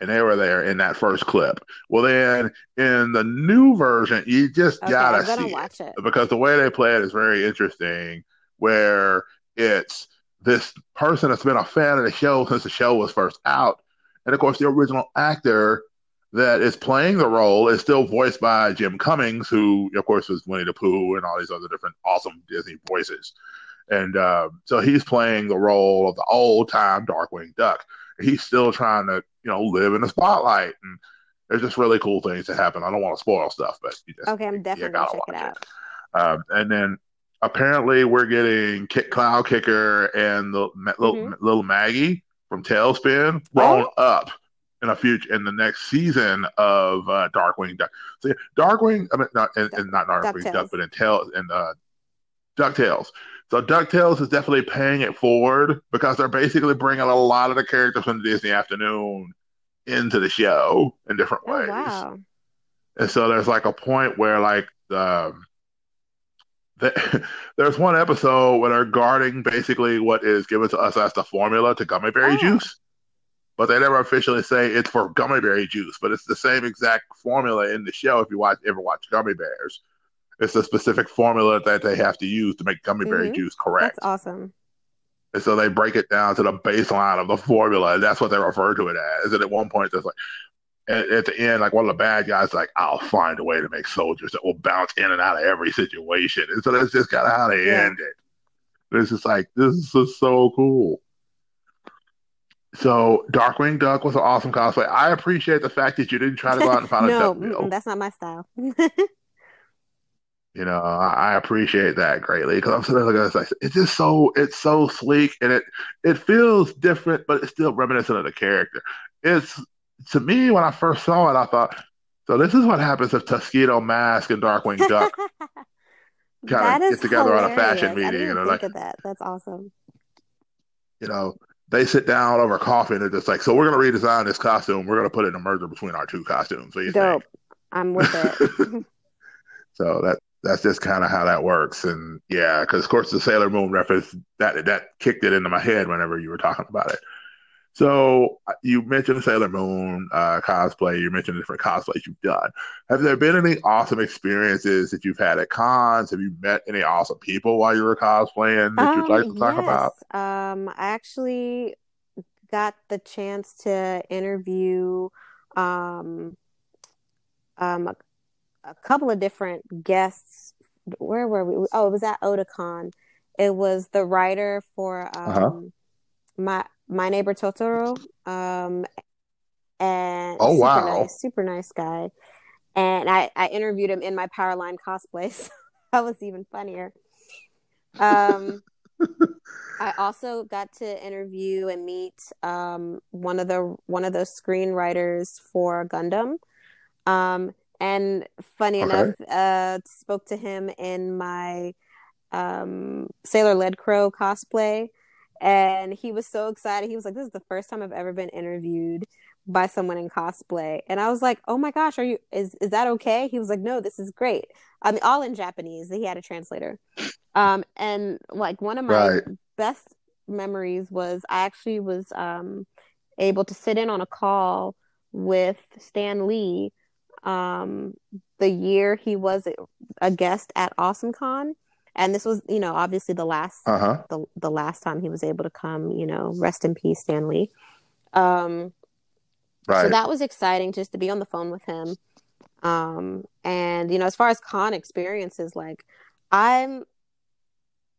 And they were there in that first clip. Well, then in the new version, you just okay, gotta see it, it because the way they play it is very interesting. Where it's this person that's been a fan of the show since the show was first out. And of course, the original actor that is playing the role is still voiced by Jim Cummings, who, of course, was Winnie the Pooh and all these other different awesome Disney voices. And uh, so he's playing the role of the old time Darkwing Duck. He's still trying to, you know, live in the spotlight. And there's just really cool things that happen. I don't want to spoil stuff, but just, okay, I'm definitely gonna check it out. It. Um, and then apparently we're getting Kit Cloudkicker and the little, mm-hmm. little Maggie from TaleSpin grown oh. up in a future in the next season of uh, Darkwing Duck. So Darkwing, I mean, not and, not Darkwing Duck, but in Tail and uh, Ducktales. So Ducktales is definitely paying it forward because they're basically bringing a lot of the characters from the Disney Afternoon into the show in different oh, ways. Wow. And so there's like a point where like um, there's one episode where they're guarding basically what is given to us as the formula to gummy berry oh. juice, but they never officially say it's for gummy berry juice. But it's the same exact formula in the show. If you watch ever watch Gummy Bears, it's a specific formula that they have to use to make gummy mm-hmm. berry juice correct. That's awesome. And so they break it down to the baseline of the formula, and that's what they refer to it as. And at one point, there's like, at, at, the end, like one of the bad guys, like I'll find a way to make soldiers that will bounce in and out of every situation, and so that's just kind of how they yeah. end it. It's just like this is just so cool. So Darkwing Duck was an awesome cosplay. I appreciate the fact that you didn't try to go out and find no, a duck that's not my style. you know, I, appreciate that greatly because I'm sitting there like, it's just so it's so sleek and it it feels different, but it's still reminiscent of the character. It's to me, when I first saw it, I thought, so this is what happens if Tuxedo Mask and Darkwing Duck kind of get together hilarious. on a fashion meeting. you know, like that. That's awesome. You know, they sit down over coffee and they're just like, so we're going to redesign this costume. We're going to put in a merger between our two costumes. What Dope. Think? I'm with it. so that that's just kind of how that works. And yeah, because of course the Sailor Moon reference that that kicked it into my head whenever you were talking about it. So uh, you mentioned Sailor Moon uh, cosplay. You mentioned the different cosplays you've done. Have there been any awesome experiences that you've had at cons? Have you met any awesome people while you were cosplaying that um, you'd like to talk about? Um, I actually got the chance to interview um, um, a, couple of different guests. Where were we? Oh, it was at Otakon. It was the writer for uh-huh. um, uh-huh. my my neighbor Totoro. Um, and oh super wow, nice, super nice guy. And I, I interviewed him in my Powerline cosplay, so that was even funnier. Um, I also got to interview and meet um, one of the one of those screenwriters for Gundam. Um, and funny okay. enough, uh, spoke to him in my um, Sailor Lead Crow cosplay and he was so excited. He was like, "This is the first time I've ever been interviewed by someone in cosplay." And I was like, "Oh my gosh, are you? Is is that okay?" He was like, "No, this is great." I mean, all in Japanese. He had a translator. Um, and like one of my right. best memories was I actually was um able to sit in on a call with Stan Lee um the year he was a guest at AwesomeCon and this was you know obviously the last uh-huh. the, the last time he was able to come you know rest in peace Stan Lee um right. so that was exciting just to be on the phone with him um and you know as far as con experiences like i'm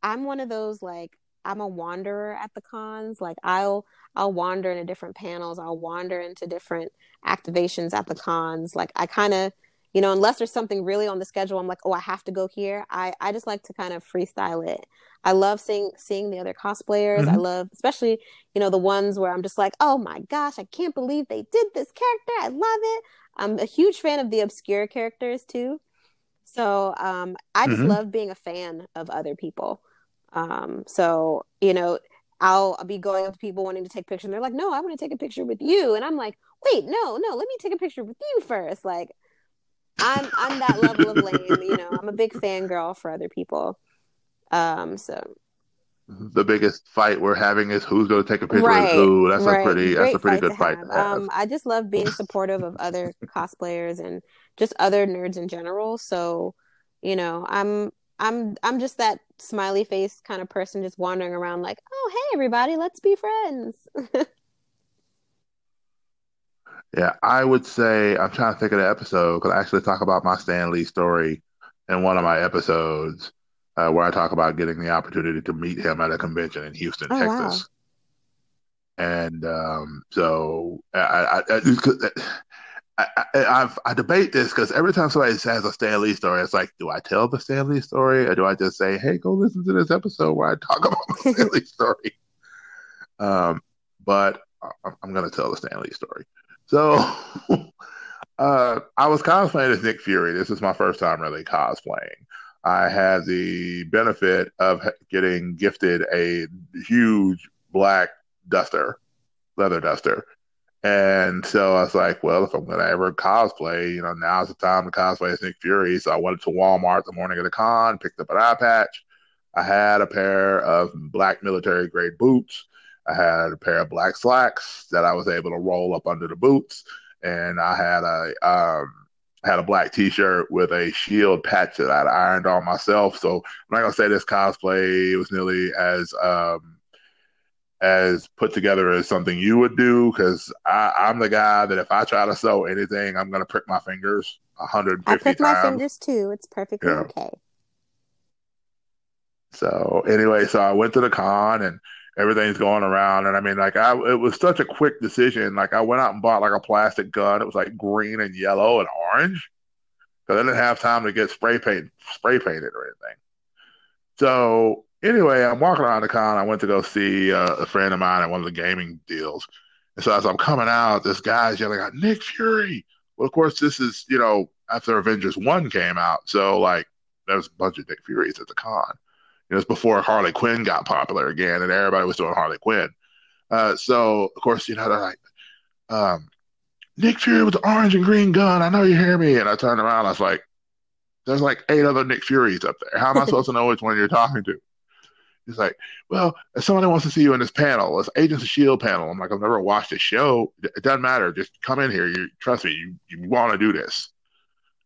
i'm one of those like i'm a wanderer at the cons. Like i'll i'll wander into different panels. I'll wander into different activations at the cons. Like i kind of you know unless there's something really on the schedule i'm like oh i have to go here. I i just like to kind of freestyle it. I love seeing seeing the other cosplayers. Mm-hmm. i love especially you know the ones where i'm just like oh my gosh i can't believe they did this character. I love it. I'm a huge fan of the obscure characters too. So um, I just Mhm. love being a fan of other people. Um, so you know, I'll, I'll be going up to people wanting to take pictures, and they're like, "No, I want to take a picture with you," and I'm like, "Wait, no, no, let me take a picture with you first. Like, I'm I'm that level of lame. You know, I'm a big fangirl for other people. Um, so The biggest fight we're having is who's going to take a picture with who. That's a right, pretty that's a pretty fight good fight have. to have. Um, I just love being supportive of other cosplayers and just other nerds in general. So, you know, I'm I'm I'm just that smiley face kind of person just wandering around like, oh hey everybody, let's be friends. Yeah, I would say I'm trying to think of the episode because I actually talk about my Stan Lee story in one of my episodes uh, where I talk about getting the opportunity to meet him at a convention in Houston, Oh wow. Texas. And um, so I, I, I, I, I, I've, I debate this because every time somebody says a Stan Lee story, it's like, do I tell the Stan Lee story or do I just say, hey, go listen to this episode where I talk about the Stan Lee story? Um, but I- I'm going to tell the Stan Lee story. So uh, I was cosplaying as Nick Fury. This is my first time really cosplaying. I had the benefit of getting gifted a huge black duster, leather duster. And so I was like, well, if I'm going to ever cosplay, you know, now's the time to cosplay as Nick Fury. So I went to Walmart the morning of the con, picked up an eye patch. I had a pair of black military grade boots. I had a pair of black slacks that I was able to roll up under the boots. And I had a, um, had a black T-shirt with a shield patch that I'd ironed on myself. So I'm not gonna say this cosplay was nearly as um, as put together as something you would do because I'm the guy that if I try to sew anything, I'm gonna prick my fingers 150 I 150 prick my times. fingers too. It's perfectly Yeah. okay. So anyway, so I went to the con and everything's going around, and I mean, like I, it was such a quick decision. Like I went out and bought like a plastic gun. It was like green and yellow and orange because I didn't have time to get spray paint, spray painted or anything. So anyway, I'm walking around the con. I went to go see uh, a friend of mine at one of the gaming deals, and so as I'm coming out, this guy's yelling out, "Nick Fury!" Well, of course, this is you know after Avengers One came out, so like there's a bunch of Nick Furies at the con. You know, it's before Harley Quinn got popular again, and everybody was doing Harley Quinn. Uh, so of course, you know, they're like, um, Nick Fury with the orange and green gun. I know you hear me. And I turned around. I was like, there's like eight other Nick Furies up there. How am I supposed to know which one you're talking to? He's like, well, if somebody wants to see you in this panel, this Agents of Shield panel. I'm like, I've never watched this show. It doesn't matter. Just come in here. You trust me. You you want to do this.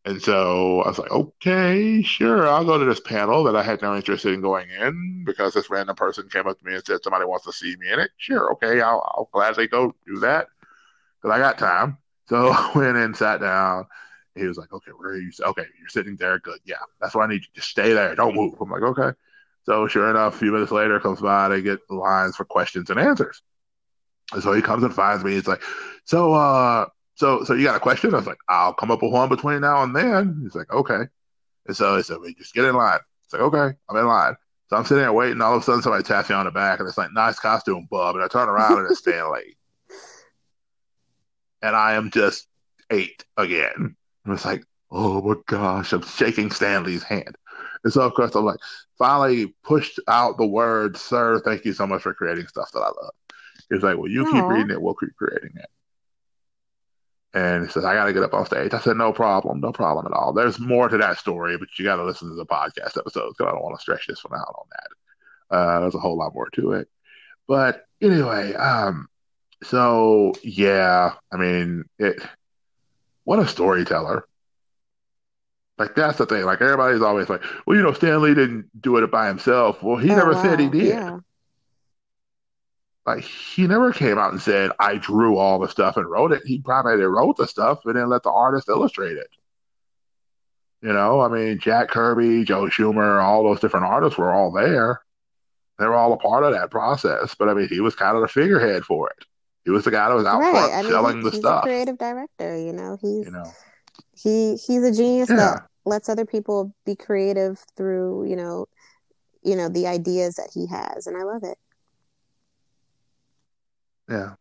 And so I was like, okay, sure, I'll go to this panel that I had no interest in going in because this random person came up to me and said somebody wants to see me in it. Sure, okay, I'll, I'll gladly go do that because I got time. So I went in, sat down. He was like, okay, where are you? Okay, you're sitting there. Good. Yeah, that's what I need you. Just stay there. Don't move. I'm like, okay. So sure enough, a few minutes later comes by, they get lines for questions and answers. And so he comes and finds me. He's like, so, uh, so, so you got a question? I was like, I'll come up with one between now and then. He's like, okay. And so he said, well, just get in line. It's like, okay, I'm in line. So I'm sitting there waiting. All of a sudden, somebody taps me on the back, and it's like, nice costume, bub. And I turn around, and it's Stan Lee. And I am just eight again. And it's like, oh my gosh, I'm shaking Stan Lee's hand. And so, of course, I'm like, finally pushed out the word, sir, thank you so much for creating stuff that I love. He's like, well, you keep reading it, we'll keep creating it. And he says, I got to get up on stage. I said, no problem, no problem at all. There's more to that story, but you got to listen to the podcast episodes because I don't want to stretch this one out on that. Uh, there's a whole lot more to it. But anyway, um, so yeah, I mean, it. What a storyteller! Like that's the thing. Like everybody's always like, well, you know, Stan Lee didn't do it by himself. Well, he Oh never said he did. Yeah. Like he never came out and said, I drew all the stuff and wrote it. He primarily wrote the stuff and then let the artist illustrate it. You know, I mean, Jack Kirby, Joe Schumer, all those different artists were all there. They were all a part of that process. But I mean, he was kind of the figurehead for it. He was the guy that was out Right. front I mean, selling he, the he's a stuff. creative director, you know. He's You know, he he's a genius yeah, that lets other people be creative through, you know, you know, the ideas that he has, and I love it. yeah.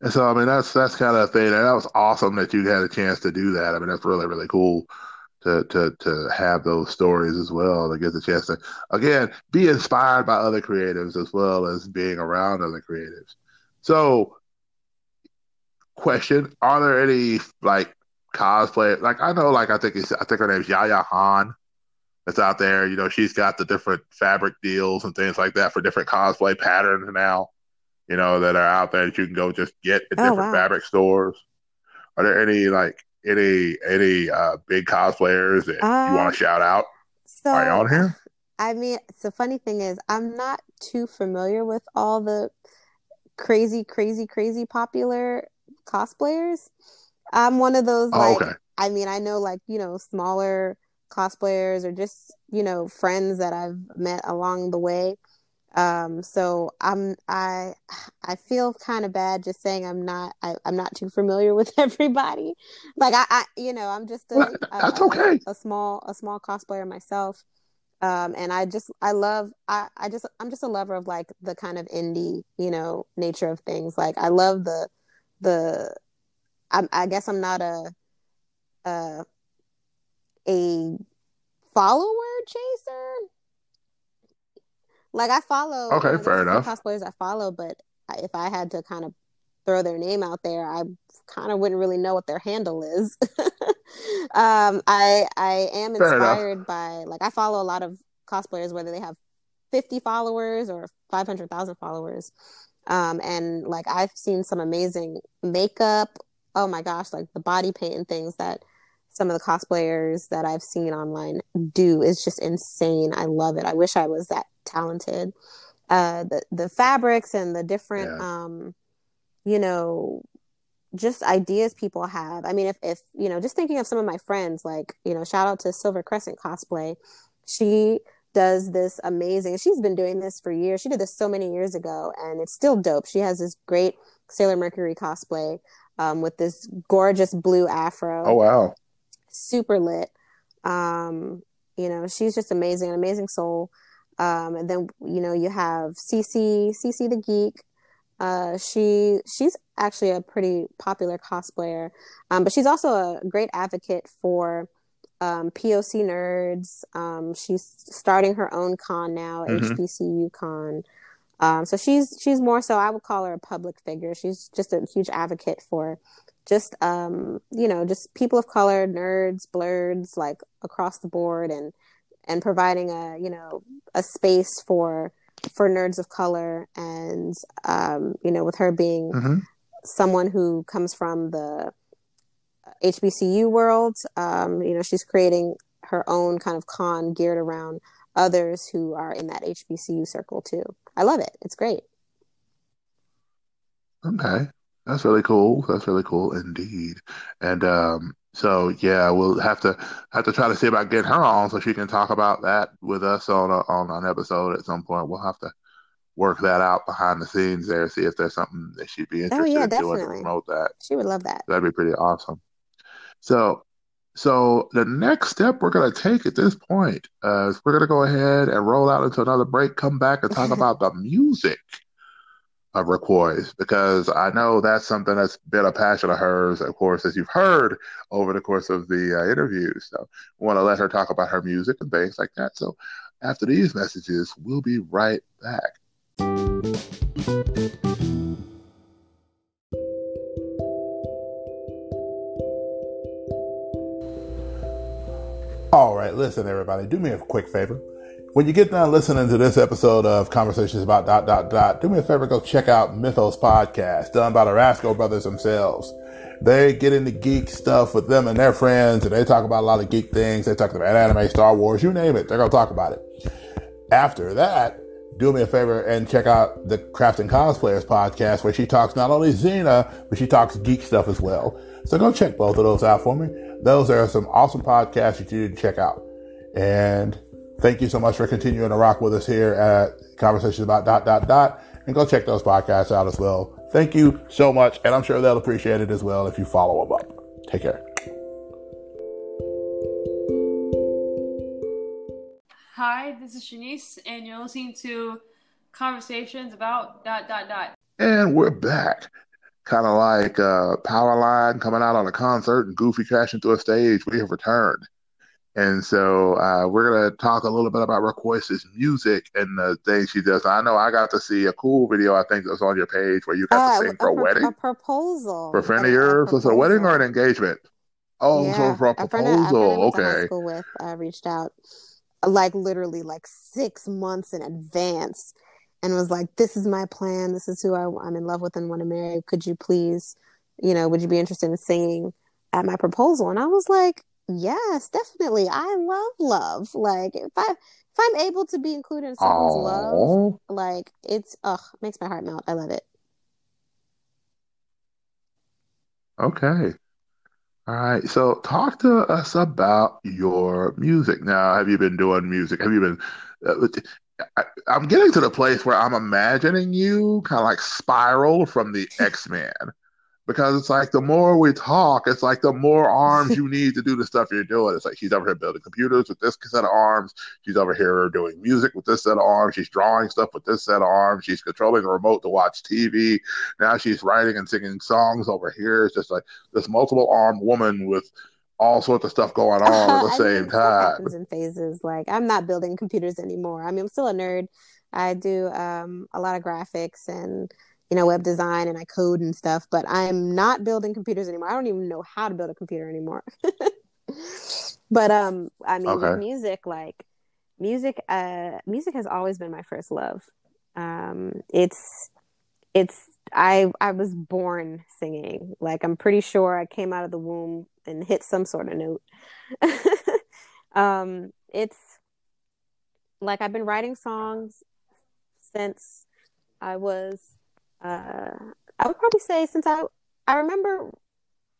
And so, I mean, that's that's kind of a thing. And that was awesome that you had a chance to do that. I mean, that's really, really cool to to to have those stories as well to get the chance to again be inspired by other creatives as well as being around other creatives. So, question: Are there any like cosplay? Like I know, like I think it's, I think her name's Yaya Han. That's out there. You know, she's got the different fabric deals and things like that for different cosplay patterns now. You know that are out there that you can go just get at oh, different wow. fabric stores. Are there any like any any uh, big cosplayers that um, you want to shout out? So, Are you on here? I mean, the funny thing is, I'm not too familiar with all the crazy, crazy, crazy popular cosplayers. I'm one of those oh, like okay. I mean, I know like, you know, smaller cosplayers or just, you know, friends that I've met along the way. Um, so I'm I I feel kind of bad just saying I'm not I, am not too familiar with everybody. Like I, I you know I'm just a, well, that's a, okay. A, a, small a small cosplayer myself, um, and I just I love I I just I'm just a lover of like the kind of indie you know nature of things. Like I love the the I, I guess I'm not a a a follower chaser like I follow. Okay, fair enough. Cosplayers I follow, but if I had to kind of throw their name out there, I kind of wouldn't really know what their handle is. um, I I am inspired by like I follow a lot of cosplayers, whether they have fifty followers or five hundred thousand followers, um, and like I've seen some amazing makeup. Oh my gosh, like the body paint and things that some of the cosplayers that I've seen online do is just insane. I love it. I wish I was that talented. Uh, the the fabrics and the different, yeah. um, you know, just ideas people have. I mean, if if you know, just thinking of some of my friends, like you know, shout out to Silver Crescent Cosplay. She does this amazing. She's been doing this for years. She did this so many years ago, and it's still dope. She has this great Sailor Mercury cosplay um, with this gorgeous blue afro. Oh wow! Super lit. Um, you know, she's just amazing, an amazing soul. Um, and then you know you have Cece, Cece the Geek. Uh, she she's actually a pretty popular cosplayer, um, but she's also a great advocate for um, POC nerds. Um, she's starting her own con now, mm-hmm. HBCU Con. Um, so she's she's more so I would call her a public figure. She's just a huge advocate for just um, you know just people of color, nerds, blurs, like across the board, and and providing a you know a space for for nerds of color and um, you know with her being mm-hmm. someone who comes from the HBCU world um, you know she's creating her own kind of con geared around others who are in that HBCU circle too. I love it. It's great. Okay. That's really cool. That's really cool indeed. And um so yeah, we'll have to have to try to see about getting her on so she can talk about that with us on a, on an episode at some point. We'll have to work that out behind the scenes there, see if there's something that she'd be interested oh, yeah, in definitely. doing to promote that. She would love that. That'd be pretty awesome. So so the next step we're going to take at this point uh, is we're going to go ahead and roll out into another break, come back and talk about the music of Roquois because I know that's something that's been a passion of hers, of course, as you've heard over the course of the uh, interview. So we want to let her talk about her music and things like that. So after these messages, we'll be right back. Right, listen, everybody, do me a quick favor when you get done listening to this episode of Conversations About Dot Dot Dot, do me a favor, go check out Mythos Podcast, done by the Rasco brothers themselves. They get into geek stuff with them and their friends, and they talk about a lot of geek things. They talk about anime, Star Wars, you name it. They're gonna talk about it. After that, do me a favor and check out the Crafting Cosplayers podcast, where she talks not only Xena, but she talks geek stuff as well. So go check both of those out for me. Those are some awesome podcasts that you need to check out. And Thank you so much for continuing to rock with us here at Conversations About Dot Dot Dot. And go check those podcasts out as well. Thank you so much. And I'm sure they'll appreciate it as well if you follow them up. Take care. Hi, this is Shanice, and you're listening to Conversations About Dot Dot Dot. And we're back. Kind of like uh, Powerline coming out on a concert and Goofy crashing through a stage. We have returned. And so uh, we're going to talk a little bit about Roquois's music and the things she does. I know I got to see a cool video, I think, that was on your page where you got uh, to sing for a, a wedding. A proposal. For a friend of yours? Was it a wedding or an engagement? Oh, yeah. so for a proposal. A friend, a okay. school with uh, reached out like literally like six months in advance and was like, "This is my plan. This is who I, I'm in love with and want to marry. Could you please, you know, would you be interested in singing at my proposal?" And I was like, "Yes, definitely. I love love. Like if I if I'm able to be included in someone's Aww. love, like it's ugh, makes my heart melt. I love it." Okay. All right. So talk to us about your music. Now, have you been doing music? Have you been uh, I, am getting to the place where I'm imagining you kind of like spiral from the X Men. Because it's like the more we talk, it's like the more arms you need to do the stuff you're doing. It's like she's over here building computers with this set of arms. She's over here doing music with this set of arms. She's drawing stuff with this set of arms. She's controlling a remote to watch TV. Now she's writing and singing songs over here. It's just like this multiple armed woman with all sorts of stuff going on at the same time. in phases. Like I'm not building computers anymore. I mean, I'm still a nerd. I do um, a lot of graphics and you know web design and I code and stuff, but I'm not building computers anymore. I don't even know how to build a computer anymore. but um, I mean, okay. music, like music, uh, music has always been my first love. Um, it's it's I I was born singing. Like I'm pretty sure I came out of the womb and hit some sort of note. um, it's like I've been writing songs since I was. Uh, I would probably say since I I remember.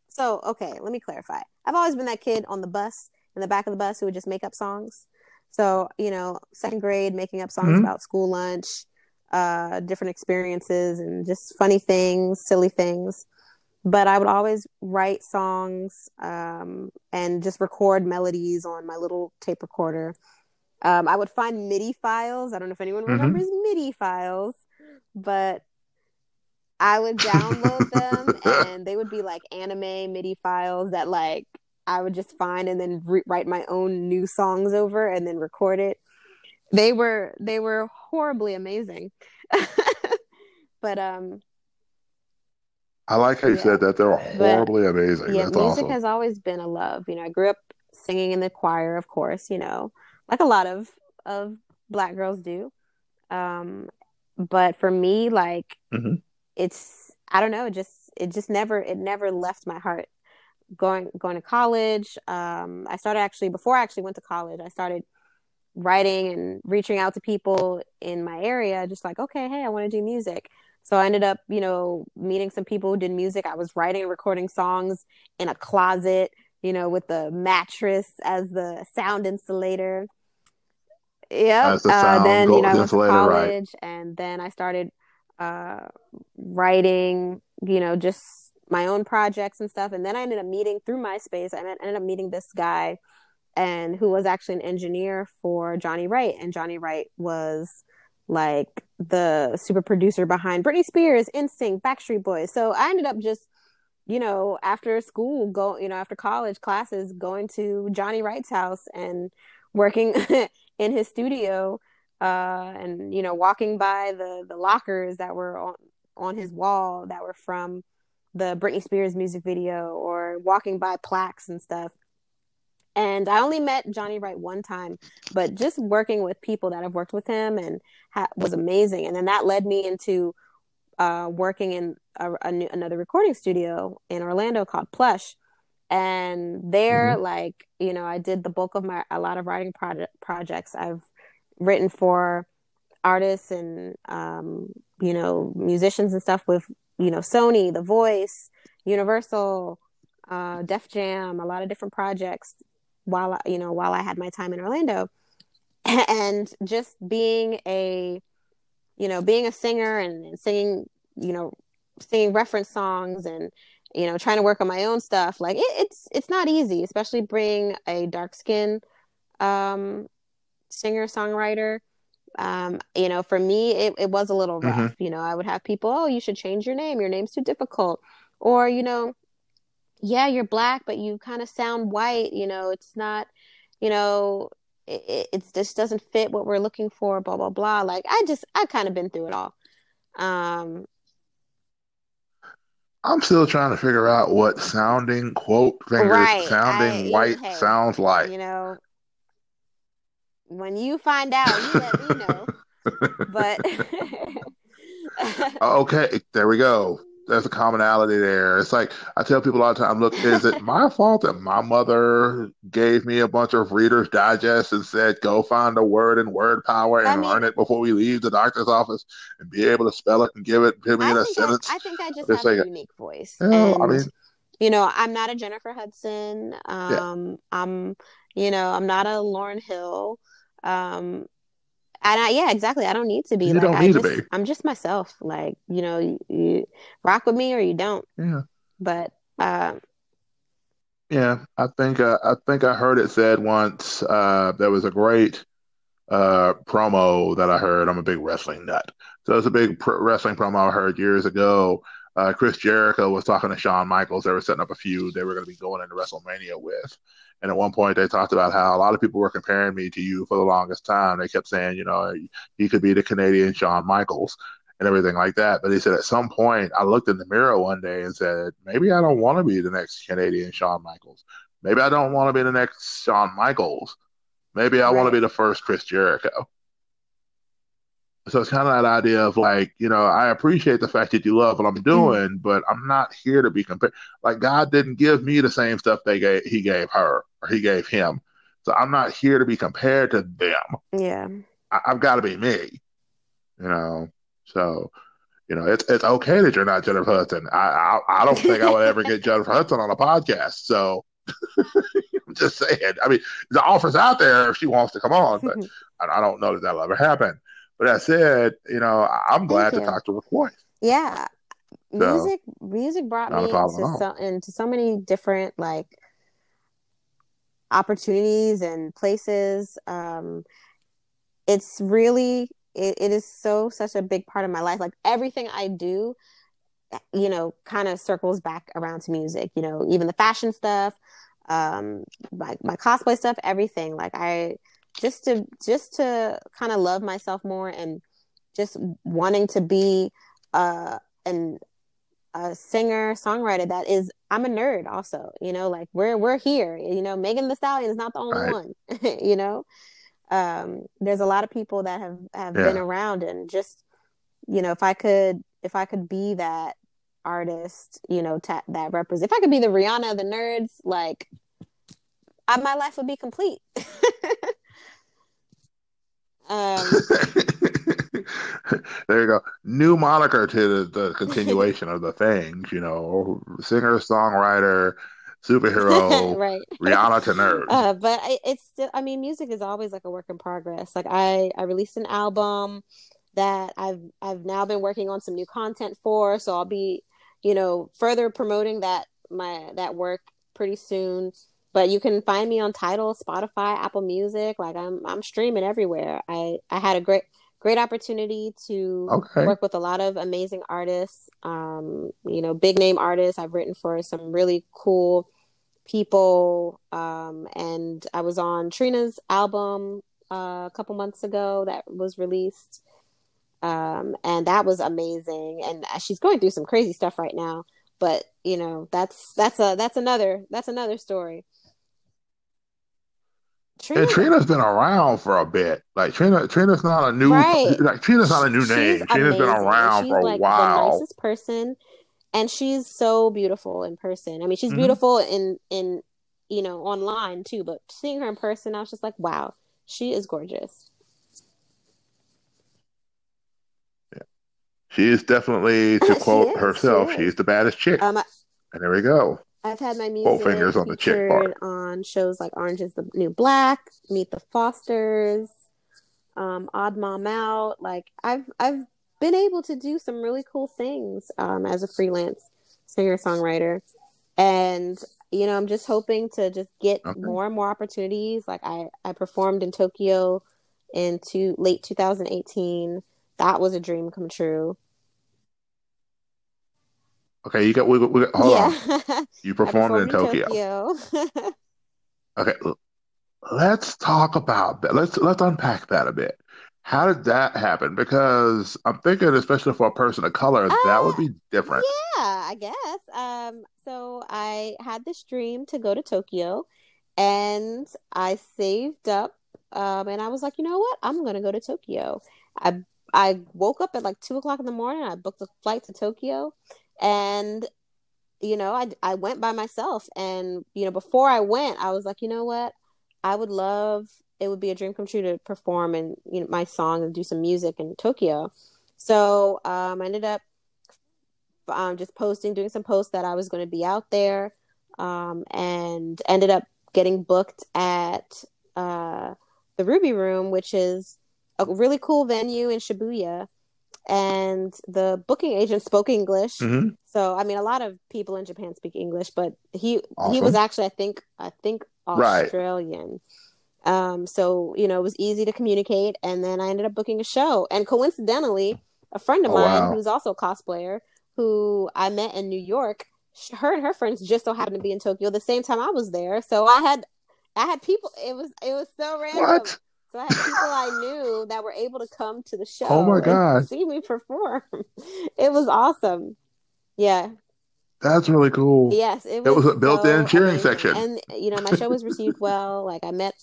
So okay, let me clarify. I've always been that kid on the bus in the back of the bus who would just make up songs. So you know, second grade, making up songs mm-hmm. about school lunch, uh, different experiences, and just funny things, silly things but I would always write songs um, and just record melodies on my little tape recorder. Um, I would find MIDI files. I don't know if anyone mm-hmm. remembers MIDI files, but I would download them and they would be like anime MIDI files that like I would just find and then re- write my own new songs over and then record it. They were they were horribly amazing. but um I like how you yeah. said that. They were horribly but, amazing. Yeah, That's music awesome. has always been a love. You know, I grew up singing in the choir, of course, you know, like a lot of of black girls do. Um, but for me, like mm-hmm. it's I don't know, it just it just never it never left my heart. Going going to college, um, I started actually before I actually went to college, I started writing and reaching out to people in my area, just like, okay, hey, I want to do music. So I ended up, you know, meeting some people who did music. I was writing and recording songs in a closet, you know, with the mattress as the sound insulator. Yeah. The uh, then, you know, I went to college right. and then I started uh, writing, you know, just my own projects and stuff. And then I ended up meeting through MySpace. I ended up meeting this guy and who was actually an engineer for Johnny Wright. And Johnny Wright was like the super producer behind Britney Spears, NSYNC, Backstreet Boys. So I ended up just, you know, after school, go, you know, after college classes, going to Johnny Wright's house and working in his studio, uh, and you know, walking by the the lockers that were on on his wall that were from the Britney Spears music video, or walking by plaques and stuff. And I only met Johnny Wright one time, but just working with people that have worked with him and ha- was amazing. And then that led me into uh, working in a, a new, another recording studio in Orlando called Plush. And there, mm-hmm. like you know, I did the bulk of my a lot of writing project projects. I've written for artists and um, you know musicians and stuff with you know Sony, The Voice, Universal, uh, Def Jam, a lot of different projects while you know while I had my time in Orlando, and just being a you know being a singer and, and singing you know singing reference songs and you know trying to work on my own stuff like it, it's it's not easy especially bring a dark skin um singer songwriter. Um you know for me it, it was a little rough. Mm-hmm. you know i would have people oh you should change your name. Your name's too difficult. Or you know yeah, you're black, but you kind of sound white. You know, it's not, you know, it, it just doesn't fit what we're looking for, blah, blah, blah. Like, I just, I've kind of been through it all. Um, I'm still trying to figure out what sounding quote fingers, right. sounding I, white hey, sounds like. you know, when you find out, you let me know. But Okay, there we go. There's a commonality there. It's like I tell people all the time, look, is it my fault that my mother gave me a bunch of Reader's Digest and said, go find a word in word power I and mean, learn it before we leave the doctor's office and be able to spell it and give it give me I in a think I, sentence? I think I just have a unique voice, you know, I mean, you know, I'm not a Jennifer Hudson. yeah, Um, I'm, you know, I'm not a Lauryn Hill. Um, and I, yeah, exactly. I don't need to be you like don't I need to just, be. I'm just myself. Like, you know, you, you rock with me or you don't. Yeah. But um, Yeah, I think uh, I think I heard it said once. Uh, there was a great uh, promo that I heard. I'm a big wrestling nut, so it's a big pr wrestling promo I heard years ago. Uh, Chris Jericho was talking to Shawn Michaels. They were setting up a feud they were going to be going into WrestleMania with. And at one point, they talked about how a lot of people were comparing me to you for the longest time. They kept saying, you know, he could be the Canadian Shawn Michaels and everything like that. But he said at some point, I looked in the mirror one day and said, maybe I don't want to be the next Canadian Shawn Michaels. Maybe I don't want to be the next Shawn Michaels. Maybe I want to be the first Chris Jericho. So it's kind of that idea of like, you know, I appreciate the fact that you love what I'm mm. doing, but I'm not here to be compared. Like God didn't give me the same stuff they gave he gave her or he gave him. So I'm not here to be compared to them. Yeah. I, I've got to be me, you know. So, you know, it's it's okay that you're not Jennifer Hudson. I I, I don't think I would ever get Jennifer Hudson on a podcast. So I'm just saying. I mean, the offer's out there if she wants to come on, but I, I don't know that that'll ever happen. But that said, you know, I'm glad to talk to a McCoy. Yeah. So Music, music brought me into so into so many different like opportunities and places. Um, it's really it, it is so such a big part of my life. Like everything I do, you know, kind of circles back around to music. You know, even the fashion stuff, um, my my cosplay stuff, everything. Like I just to just to kind of love myself more and just wanting to be uh an a singer songwriter that is I'm a nerd also you know like we're we're here you know Megan Thee Stallion is not the only Right. one you know? Um there's a lot of people that have have been around and just you know if I could if I could be that artist you know ta- that represent if I could be the Rihanna of the nerds like I, my life would be complete um there you go. New moniker to the, the continuation of the things, you know, singer, songwriter, superhero, right Rihanna to nerd. uh but I, it's still i mean music is always like a work in progress like i i released an album that i've i've now been working on some new content for so i'll be you know further promoting that my that work pretty soon but you can find me on Tidal spotify apple music like i'm i'm streaming everywhere. I i had a great great opportunity to Okay. work with a lot of amazing artists um you know big name artists. I've written for some really cool people um and i was on trina's album uh, a couple months ago that was released um and that was amazing. And she's going through some crazy stuff right now but you know that's that's a that's another that's another story And Trina's been around for a bit. Like Trina, Trina's not a new Right. like Trina's not a new she's name. Trina's been around she's for a like the while. nicest person and she's so beautiful in person i mean she's Mhm. beautiful in in you know online too but seeing her in person i was just like wow she is gorgeous Yeah, She is definitely, to quote she herself, is. she's the baddest chick. um I- and there we go. I've had my music fingers on the chick featured on shows like Orange is the New Black, Meet the Fosters, um, Odd Mom Out. Like I've I've been able to do some really cool things um, as a freelance singer songwriter, and you know I'm just hoping to just get Okay. more and more opportunities. Like I I performed in Tokyo in two, late 2018. That was a dream come true. Okay, you got we, we hold on. yeah, You I performed in Tokyo. Tokyo. Okay, let's talk about that. Let's let's unpack that a bit. How did that happen? Because I'm thinking, especially for a person of color, Uh, that would be different. yeah, I guess. Um, so I had this dream to go to Tokyo, and I saved up, um, and I was like, you know what? I'm gonna go to Tokyo. I I woke up at like two o'clock in the morning. I booked a flight to Tokyo, and you know, I I went by myself, and you know, before I went, I was like, you know what? I would love. It would be a dream come true to perform and you know my song and do some music in Tokyo. So um, I ended up um, just posting, doing some posts that I was going to be out there, um, and ended up getting booked at uh, the Ruby Room, which is a really cool venue in Shibuya. And the booking agent spoke English, hmm so I mean, a lot of people in Japan speak English, but he he was actually, I think, I think Right. Australian. Um, so you know, it was easy to communicate, and then I ended up booking a show. And coincidentally, a friend of Oh, mine wow. who's also a cosplayer, who I met in New York, her and her friends just so happened to be in Tokyo the same time I was there. So I had, I had people. It was it was so random. What? So I had people I knew that were able to come to the show. Oh my and God. See me perform. It was awesome. Yeah. That's really cool. Yes, it It was was a built-in so cheering amazing. section. And you know, my show was received well. Like I met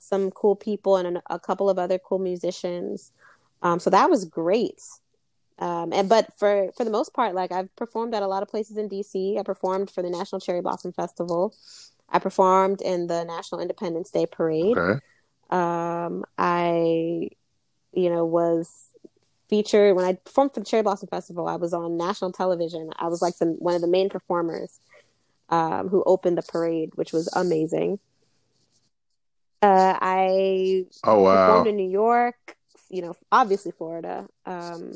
some cool people and a couple of other cool musicians. Um, so that was great. Um, and but for for the most part, like I've performed at a lot of places in DC. I performed for the National Cherry Blossom Festival. I performed in the National Independence Day Parade. Okay. Um, I, you know, was featured when I performed for the Cherry Blossom Festival. I was on national television. I was like the one of the main performers um, who opened the parade, which was amazing. Uh, I Oh performed wow. in New York, you know, obviously Florida. Um,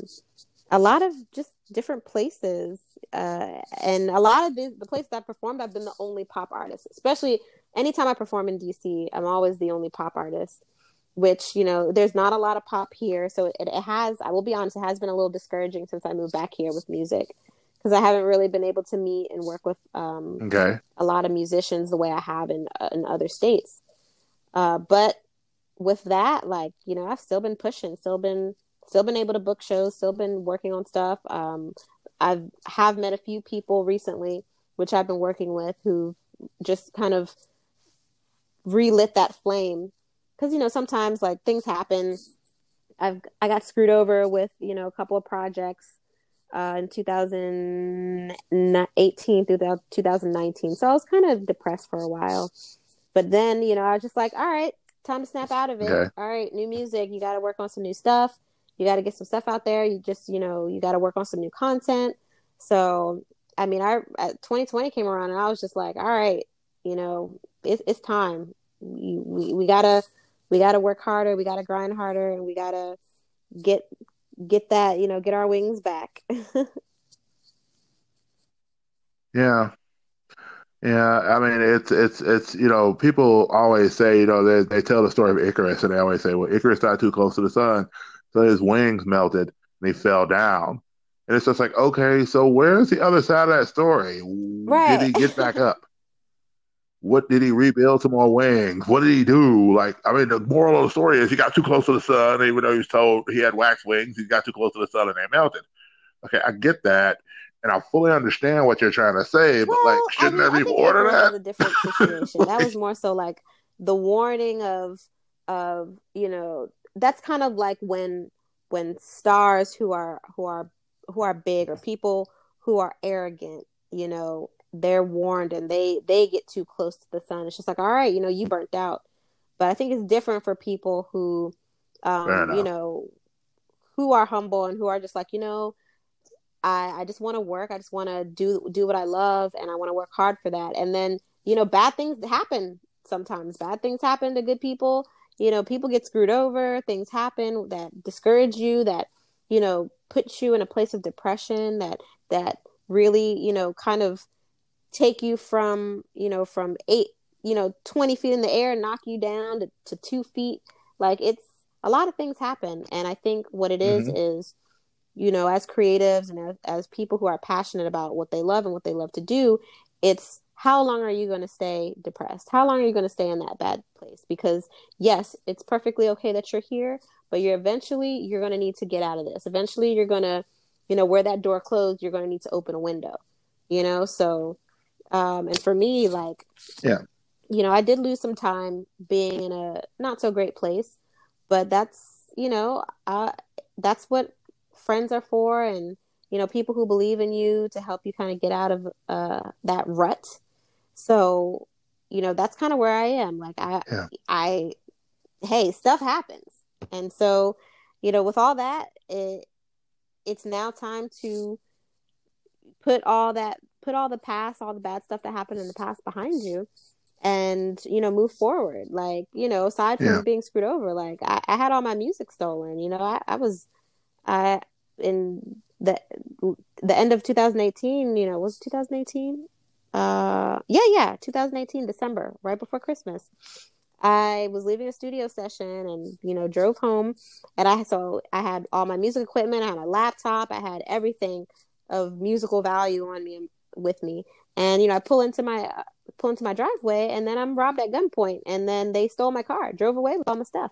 a lot of just different places, uh, and a lot of the, the places I performed, I've been the only pop artist. Especially anytime I perform in DC, I'm always the only pop artist. Which you know, there's not a lot of pop here, so it, it has. I will be honest, it has been a little discouraging since I moved back here with music, because I haven't really been able to meet and work with um, Okay. a lot of musicians the way I have in uh, in other states. Uh, but with that, like you know, I've still been pushing, still been still been able to book shows, still been working on stuff. Um, I've have met a few people recently, which I've been working with, who just kind of relit that flame. Because you know, sometimes like things happen. I've I got screwed over with you know a couple of projects uh, in 2018 through 2019. So I was kind of depressed for a while. But then, you know, I was just like, all right, time to snap out of it. Okay. All right, new music. You got to work on some new stuff. You got to get some stuff out there. You just, you know, you got to work on some new content. So, I mean, I uh, 2020 came around and I was just like, all right, you know, it's it's time. We we, we gotta we gotta work harder. We gotta grind harder, and we gotta get get that you know get our wings back. Yeah. Yeah, I mean it's it's it's you know people always say you know they they tell the story of Icarus and they always say well Icarus got too close to the sun so his wings melted and he fell down and it's just like okay so where's the other side of that story did he get back up what did he rebuild some more wings? What did he do? Like I mean the moral of the story is he got too close to the sun even though he was told he had wax wings he got too close to the sun and they melted. Okay I get that and I fully understand what you're trying to say but like Well, I shouldn't mean, I there be think more to Icarus was that? a different situation. That was more so like the warning of of you know that's kind of like when when stars who are who are who are big or people who are arrogant, you know, they're warned and they they get too close to the sun. It's just like, all right, you know, you burnt out. But I think it's different for people who, um, you know, who are humble and who are just like, you know, I, I just want to work. I just want to do do what I love, and I want to work hard for that. And then you know, bad things happen sometimes. Bad things happen to good people. You know, people get screwed over. Things happen that discourage you. That you know, put you in a place of depression. That that really you know kind of take you from you know from eight you know 20 feet in the air knock you down to, to two feet like it's a lot of things happen and i think what it is Mhm. is you know as creatives and as, as people who are passionate about what they love and what they love to do it's how long are you going to stay depressed? How long are you going to stay in that bad place? Because yes, it's perfectly okay that you're here, but you're eventually you're going to need to get out of this. Eventually you're going to, you know, where that door closed, you're going to need to open a window. You know, so um and for me like Yeah. you know, I did lose some time being in a not so great place, but that's, you know, uh that's what friends are for and you know, people who believe in you to help you kind of get out of uh that rut. So, you know, that's kind of where I am. Like I Yeah. I hey, stuff happens. And so, you know, with all that, it it's now time to put all that put all the past, all the bad stuff that happened in the past behind you and, you know, move forward. Like, you know, aside from Yeah. being screwed over, like I, I had all my music stolen, you know, I, I was I in the the end of 2018, you know, was 2018? Uh yeah, yeah, 2018 December, right before Christmas. I was leaving a studio session and, you know, drove home and I so I had all my music equipment, I had my laptop, I had everything of musical value on me with me. And you know, I pull into my uh, pull into my driveway and then I'm robbed at gunpoint and then they stole my car, drove away with all my stuff.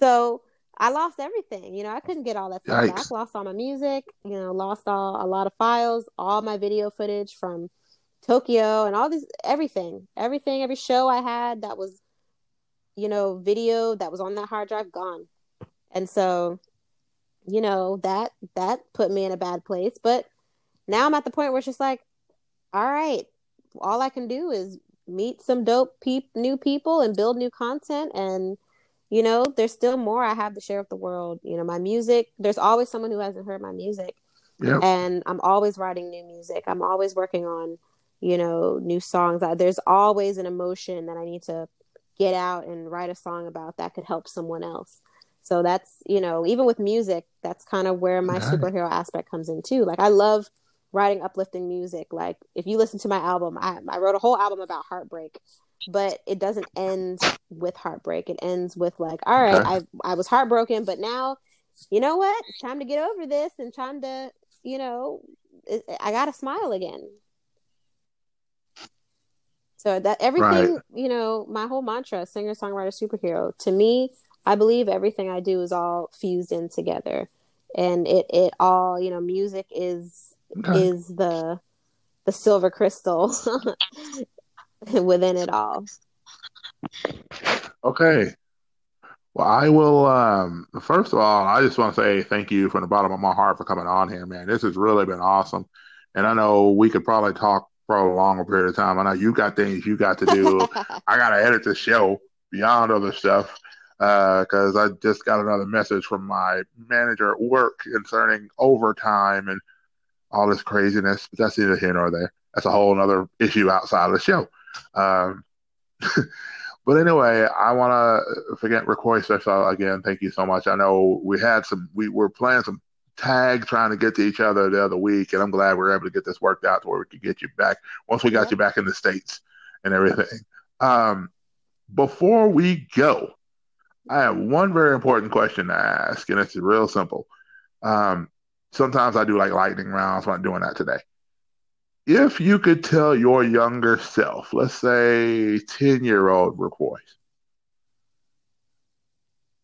So I lost everything. You know, I couldn't get all that stuff Yikes. back. Lost all my music. You know, lost all a lot of files, all my video footage from Tokyo, and all these everything, everything, every show I had that was, you know, video that was on that hard drive gone. And so, you know, that that put me in a bad place. But now I'm at the point where it's just like, all right, all I can do is meet some dope peop- new people and build new content. And you know there's still more i have to share with the world. You know my music there's always someone who hasn't heard my music. Yep. and i'm always writing new music. I'm always working on you know new songs. There's always an emotion that i need to get out and write a song about that could help someone else. So that's you know even with music that's kind of where my superhero aspect comes in too. Like i love writing uplifting music. Like if you listen to my album i, I wrote a whole album about heartbreak but it doesn't end with heartbreak. It ends with like all right Okay. i i was heartbroken but now you know what? It's time to get over this and time to you know it, i gotta smile again. So that everything Right. you know my whole mantra singer songwriter superhero to me i believe everything i do is all fused in together. And it it all you know music is Okay. is the the silver crystal within it all Okay. Well, I will. Um, first of all, I just want to say thank you from the bottom of my heart for coming on here, man. This has really been awesome. And I know we could probably talk for a longer period of time. I know you got things you got to do. I got to edit the show beyond other stuff because I just got another message from my manager at work concerning overtime and all this craziness. But that's neither here nor there. That's a whole other issue outside of the show. Um, but anyway, I want to forget Record Special again. Thank you so much. I know we had some, we were playing some tag trying to get to each other the other week, and I'm glad we were able to get this worked out to where we could get you back once we got Yep. you back in the States and everything. Um, before we go, I have one very important question to ask, and it's real simple. Um, sometimes I do like lightning rounds, so I'm doing that today. If you could tell your younger self, let's say 10 year old Roquois,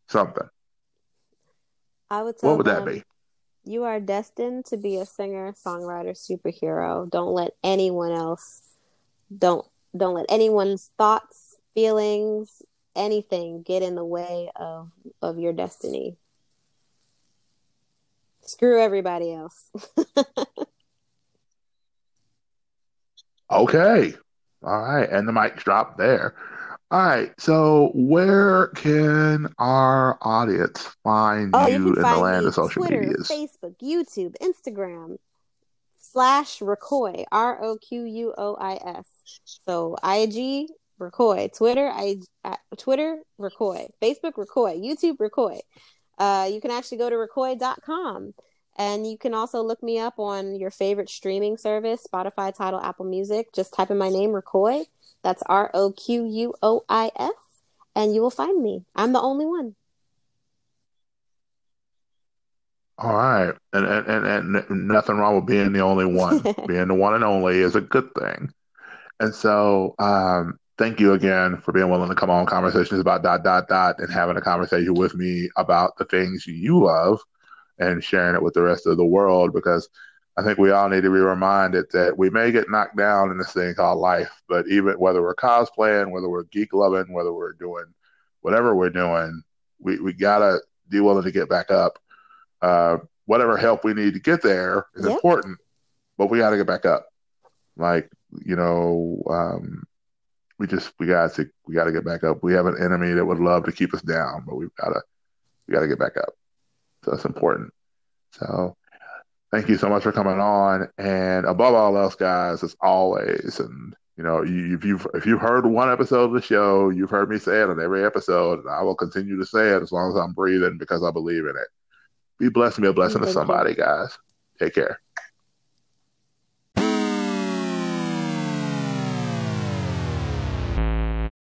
something, i would tell what would that be? you are destined to be a singer songwriter superhero don't let anyone else don't don't let anyone's thoughts feelings anything get in the way of of your destiny screw everybody else Okay. All right. And the mic's dropped there. All right. So, where can our audience find oh you you in can the land of social media? twitter medias? facebook youtube instagram slash Roquois, R O Q U O I S. So IG Roquois, Twitter I uh, Twitter Roquois, Facebook Roquois, YouTube Roquois. Uh, you can actually go to roquois.com and you can also look me up on your favorite streaming service, Spotify, Tidal, Apple Music. Just type in my name Roquois. That's R O Q U O I S and you will find me. I'm the only one. All right. And, and, and, and nothing wrong with being the only one. being the one and only is a good thing. And so, um, thank you again for being willing to come on conversations about dot dot dot and having a conversation with me about the things you love and sharing it with the rest of the world because I think we all need to be reminded that we may get knocked down in this thing called life, but even whether we're cosplaying, whether we're geek loving, whether we're doing whatever we're doing, we, we gotta be willing to get back up. Uh, whatever help we need to get there is yep. important, but we gotta get back up. Like, you know, um, we just we got to we got to get back up. We have an enemy that would love to keep us down, but we've got to we got to get back up. So that's important. So thank you so much for coming on. And above all else, guys, as always, and you know, you, if you've if you've heard one episode of the show, you've heard me say it on every episode, and I will continue to say it as long as I'm breathing because I believe in it. Be blessed and be a blessing to somebody, guys. Take care.